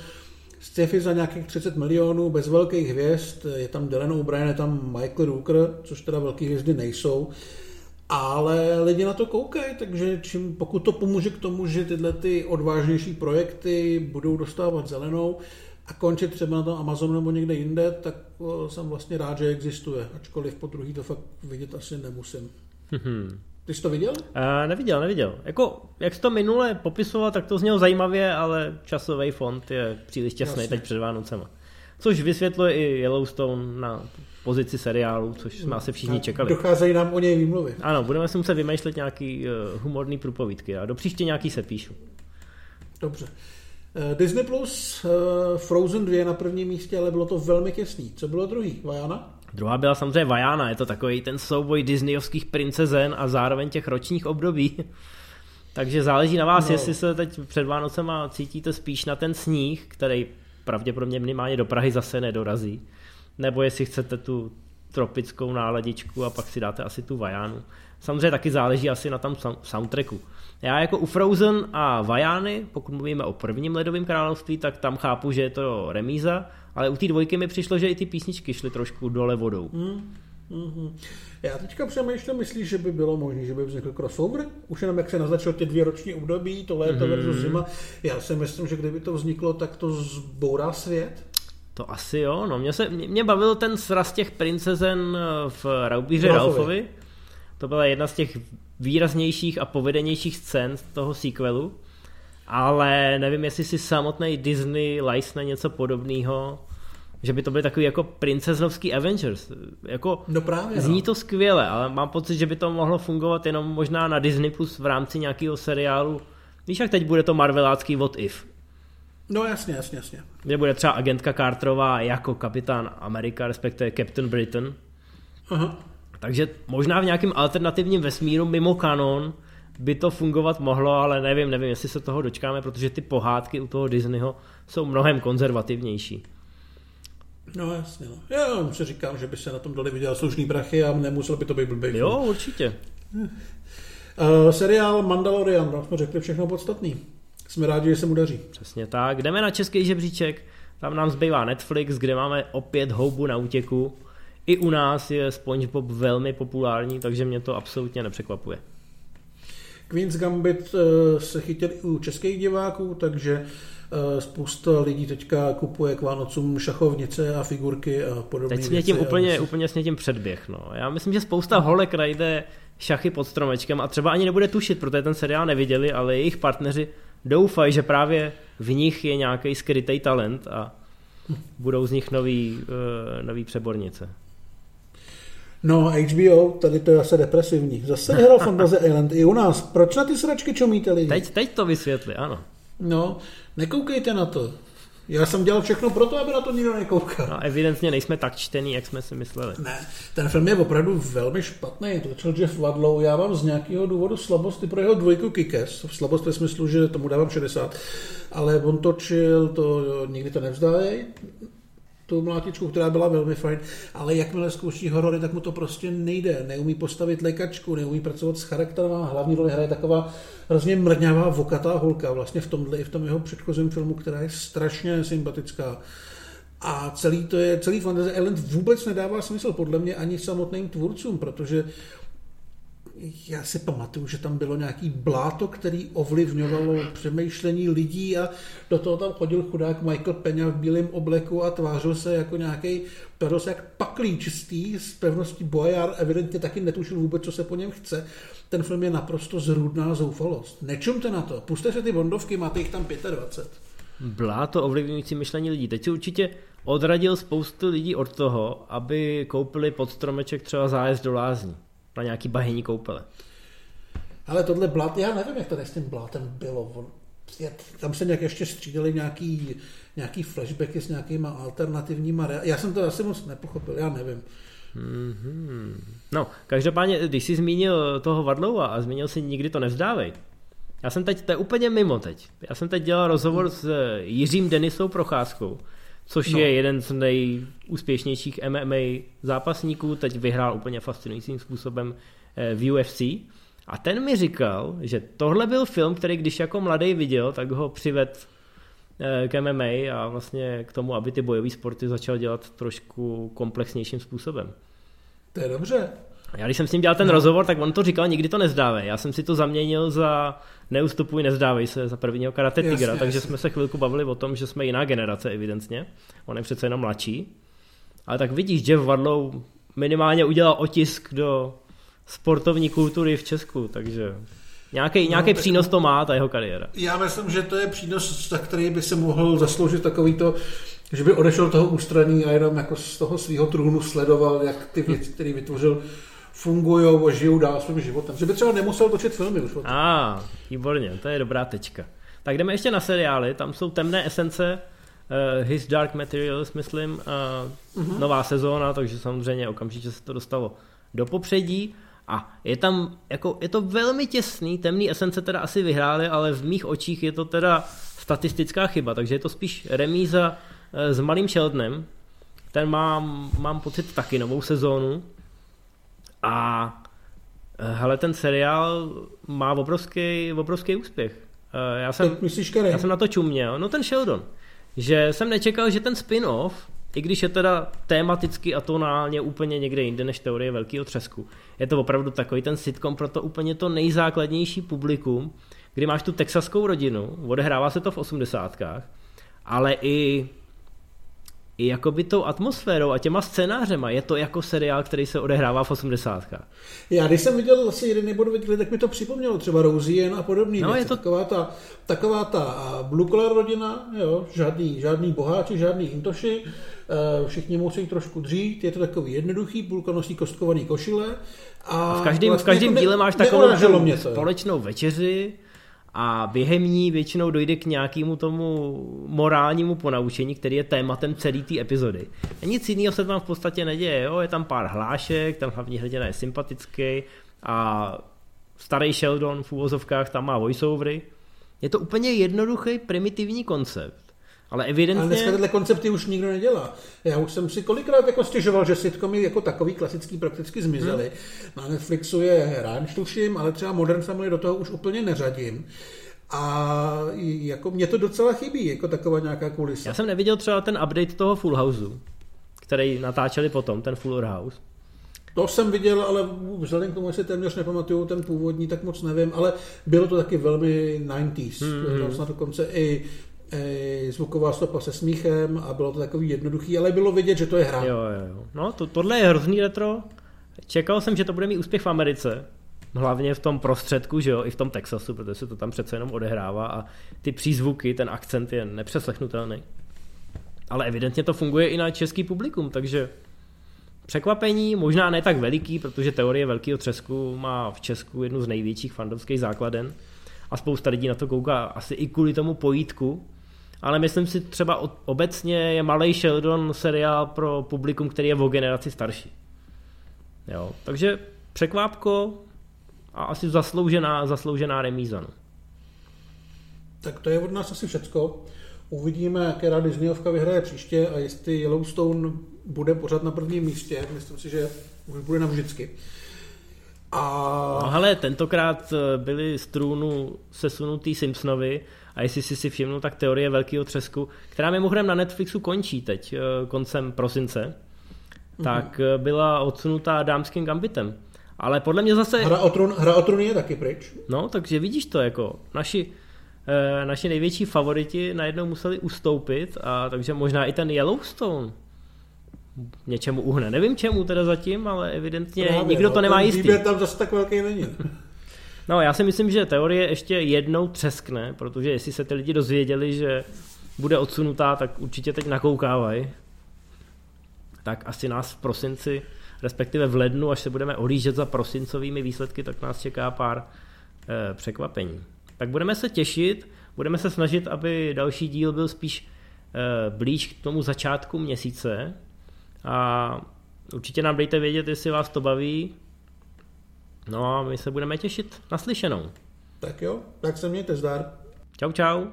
sci-fi za nějakých 30 milionů, bez velkých hvězd, je tam Dylan O'Brien, je tam Michael Rooker, což teda velké hvězdy nejsou, ale lidi na to koukají, takže čím, pokud to pomůže k tomu, že tyhle ty odvážnější projekty budou dostávat zelenou a končit třeba na tom Amazonu nebo někde jinde, tak o, jsem vlastně rád, že existuje, ačkoliv po druhý to fakt vidět asi nemusím. Mhm. Ty jsi to viděl? Uh, neviděl, neviděl. Jako, jak jsi to minule popisoval, tak to znělo zajímavě, ale časový fond je příliš těsný teď před Vánocema. Což vysvětluje i Yellowstone na pozici seriálu, což jsme asi všichni čekali. Docházejí nám o něj výmluvy. Ano, budeme si muset vymýšlet nějaký uh, humorný průpovídky a do příště nějaký se píšu. Dobře. Eh, Disney Plus, eh, Frozen 2 na prvním místě, ale bylo to velmi těsný. Co bylo druhý? Vajana? Druhá byla samozřejmě Vajana, je to takový ten souboj disneyovských princezen a zároveň těch ročních období. Takže záleží na vás, No. jestli se teď před Vánocema cítíte spíš na ten sníh, který pravděpodobně minimálně do Prahy zase nedorazí, nebo jestli chcete tu tropickou náladičku a pak si dáte asi tu Vajánu. Samozřejmě taky záleží asi na tom sound- soundtracku. Já jako u Frozen a Vajány, pokud mluvíme o prvním ledovém království, tak tam chápu, že je to remíza, ale u té dvojky mi přišlo, že i ty písničky šly trošku dole vodou. Mm, mm, Já teďka přemýšlím, myslíš, že by bylo možné, že by vznikl crossover? Už jenom jak se naznačil ty dvě roční období, to léto Mhm. versus zima. Já si myslím, že kdyby to vzniklo, tak to zbourá svět. To asi jo, no mě, se, mě, mě bavil ten sraz těch princezen eh, v Raubíře. Ralfovi. To byla jedna z těch výraznějších a povedenějších scén z toho sequelu. Ale nevím, jestli si samotný Disney lajsne něco podobného, že by to byly takový jako princeznovský Avengers. Jako, No právě. Zní no. to skvěle, ale mám pocit, že by to mohlo fungovat jenom možná na Disney Plus v rámci nějakého seriálu. Víš, jak teď bude to marvelácký What If? no jasně, jasně, jasně. kde bude třeba agentka Carterová jako kapitán Amerika, respektive Captain Britain. Aha. Takže možná v nějakém alternativním vesmíru mimo kanon by to fungovat mohlo, ale nevím, nevím, jestli se toho dočkáme, protože ty pohádky u toho Disneyho jsou mnohem konzervativnější. No jasně, no. Já jenom si říkám, že by se na tom dali vydělat slušný prachy a nemusel by to být blbý. Jo, určitě. Uh, seriál Mandalorian, no, jsme řekli všechno podstatný. Jsme rádi, že se mu daří. Přesně tak. Jdeme na český žebříček, tam nám zbývá Netflix, kde máme opět houbu na útěku. I u nás je SpongeBob velmi populární, takže mě to absolutně nepřekvapuje. Queen's Gambit eh, se chytil i u českých diváků, takže spousta lidí teďka kupuje k Vánocům šachovnice a figurky a podobné Teď mě tím úplně, úplně s tím předběh. No. Já myslím, že spousta holek najde šachy pod stromečkem a třeba ani nebude tušit, protože ten seriál neviděli, ale jejich partneři doufají, že právě v nich je nějaký skrytý talent a budou z nich nový, uh, nový přebornice. No, HBO, tady to je zase depresivní. Zase vyhrál Fantasy Island i u nás. Proč na ty sračky čumíte lidi? Teď, teď to vysvětli, ano. No, nekoukejte na to. Já jsem dělal všechno pro to, aby na to nikdo nekoukal. No, evidentně nejsme tak čtený, jak jsme si mysleli. Ne, ten film je opravdu velmi špatný. Točil Jeff Wadlow, já mám z nějakého důvodu slabosti pro jeho dvojku Kikes. Slabost ve smyslu, že tomu dávám 60. Ale on točil, to jo, nikdy to nevzdávají, tu mlátičku, která byla velmi fajn, ale jakmile zkouší horory, tak mu to prostě nejde. Neumí postavit lékačku, neumí pracovat s charakterem, hlavní roli hraje taková hrozně mrňavá, vokatá holka, vlastně v tomhle i v tom jeho předchozím filmu, která je strašně sympatická. A celý to je, celý Fantasy Island vůbec nedává smysl, podle mě ani samotným tvůrcům, protože já si pamatuju, že tam bylo nějaký bláto, který ovlivňovalo přemýšlení lidí a do toho tam chodil chudák Michael Peňa v bílém obleku a tvářil se jako nějaký peros jak paklý čistý z pevností boja evidentně taky netušil vůbec, co se po něm chce. Ten film je naprosto zrůdná zoufalost. Nečumte na to, puste se ty bondovky, máte jich tam 25. Bláto ovlivňující myšlení lidí. Teď si určitě odradil spoustu lidí od toho, aby koupili pod stromeček třeba zájezd do lázní na nějaký bahenní koupele. Ale tohle blát, já nevím, jak to s tím blátem bylo. On, tam se nějak ještě střídali nějaký, nějaký flashbacky s nějakýma alternativníma Já jsem to asi moc nepochopil, já nevím. Mm-hmm. No, každopádně, když jsi zmínil toho Vadlova a zmínil si nikdy to nevzdávej, já jsem teď, to je úplně mimo teď. Já jsem teď dělal rozhovor s Jiřím Denisou Procházkou, což no. je jeden z nejúspěšnějších MMA zápasníků, teď vyhrál úplně fascinujícím způsobem eh, v UFC. A ten mi říkal, že tohle byl film, který když jako mladý viděl, tak ho přived eh, k MMA a vlastně k tomu, aby ty bojové sporty začal dělat trošku komplexnějším způsobem. To je dobře. Já když jsem s ním dělal ten no. rozhovor, tak on to říkal, nikdy to nezdávej. Já jsem si to zaměnil za neustupuj, nezdávej se za prvního karate tigra, jasně, takže jasně. jsme se chvilku bavili o tom, že jsme jiná generace evidentně. On je přece jenom mladší. Ale tak vidíš, Jeff Wadlow minimálně udělal otisk do sportovní kultury v Česku, takže nějaký, no, nějaký přínos to má, ta jeho kariéra. Já myslím, že to je přínos, za který by se mohl zasloužit takový to, že by odešel toho ústraní a jenom jako z toho svého trůnu sledoval, jak ty věci, které vytvořil, fungují a žijou dál svým životem. Že by třeba nemusel točit filmy už. A, ah, výborně, to je dobrá tečka. Tak jdeme ještě na seriály, tam jsou temné esence, uh, His Dark Materials, myslím, uh, uh-huh. nová sezóna, takže samozřejmě okamžitě se to dostalo do popředí. A je tam, jako, je to velmi těsný, temný esence teda asi vyhráli, ale v mých očích je to teda statistická chyba, takže je to spíš remíza uh, s malým Sheldonem. Ten mám, mám pocit taky novou sezónu, a eh, hele, ten seriál má obrovský, obrovský úspěch. Eh, já jsem, myslíš, já jsem na to čuměl. No ten Sheldon. Že jsem nečekal, že ten spin-off, i když je teda tematicky a tonálně úplně někde jinde než teorie velkého třesku, je to opravdu takový ten sitcom pro to úplně to nejzákladnější publikum, kdy máš tu texaskou rodinu, odehrává se to v osmdesátkách, ale i i jakoby tou atmosférou a těma scénářema. Je to jako seriál, který se odehrává v 80. Já když jsem viděl asi jeden nebo dva tak mi to připomnělo třeba Rosie a podobný no, Je to... Taková ta, taková ta blue collar rodina, jo, žádný, žádný boháči, žádný intoši, eh, všichni musí trošku dřít, je to takový jednoduchý, půlka nosí kostkovaný košile. A, a v každém, vlastně v každém díle máš takovou mě to, společnou večeři, a během ní většinou dojde k nějakému tomu morálnímu ponaučení, který je tématem celé té epizody. A nic jiného se tam v podstatě neděje, jo? je tam pár hlášek, tam hlavní hrdina je sympatický a starý Sheldon v úvozovkách tam má voiceovery. Je to úplně jednoduchý, primitivní koncept, ale evidentně... Ale dneska tyhle koncepty už nikdo nedělá. Já už jsem si kolikrát jako stěžoval, že sitcomy jako takový klasický prakticky zmizely. Hmm. Na Netflixu je Ranch, tuším, ale třeba Modern Family do toho už úplně neřadím. A jako mě to docela chybí, jako taková nějaká kulisa. Já jsem neviděl třeba ten update toho Full Houseu, který natáčeli potom, ten Full House. To jsem viděl, ale vzhledem k tomu, že si téměř nepamatuju ten původní, tak moc nevím, ale bylo to taky velmi 90s. Mm-hmm. Snad dokonce i zvuková stopa se smíchem a bylo to takový jednoduchý, ale bylo vidět, že to je hra. Jo, jo, jo. No, to, tohle je hrozný retro. Čekal jsem, že to bude mít úspěch v Americe, hlavně v tom prostředku, že jo, i v tom Texasu, protože se to tam přece jenom odehrává a ty přízvuky, ten akcent je nepřeslechnutelný. Ale evidentně to funguje i na český publikum, takže překvapení, možná ne tak veliký, protože teorie velkého třesku má v Česku jednu z největších fandovských základen a spousta lidí na to kouká asi i kvůli tomu pojítku, ale myslím si třeba obecně je Malý Sheldon seriál pro publikum, který je o generaci starší. Jo, takže překvápko a asi zasloužená, zasloužená remíza. No. Tak to je od nás asi všecko. Uvidíme, jaké Disneyovka vyhraje příště a jestli Yellowstone bude pořád na prvním místě. Myslím si, že už bude navždycky. A... No hele, tentokrát eh, byli z trůnu sesunutý Simpsonovi a jestli jsi si všimnul, tak teorie velkého třesku, která mimochodem na Netflixu končí teď eh, koncem prosince, mm-hmm. tak eh, byla odsunutá dámským gambitem. Ale podle mě zase... Hra o trůn, hra o trůn je taky pryč. No, takže vidíš to, jako naši, eh, naši největší favoriti najednou museli ustoupit, a takže možná i ten Yellowstone něčemu uhne. Nevím čemu teda zatím, ale evidentně Právě, nikdo no, to nemá jistý. Výběr tam zase tak velký není. No, já si myslím, že teorie ještě jednou třeskne, protože jestli se ty lidi dozvěděli, že bude odsunutá, tak určitě teď nakoukávají. Tak asi nás v prosinci, respektive v lednu, až se budeme olížet za prosincovými výsledky, tak nás čeká pár eh, překvapení. Tak budeme se těšit, budeme se snažit, aby další díl byl spíš eh, blíž k tomu začátku měsíce, a určitě nám dejte vědět, jestli vás to baví. No a my se budeme těšit naslyšenou. Tak jo, tak se mějte zdar. Čau, čau.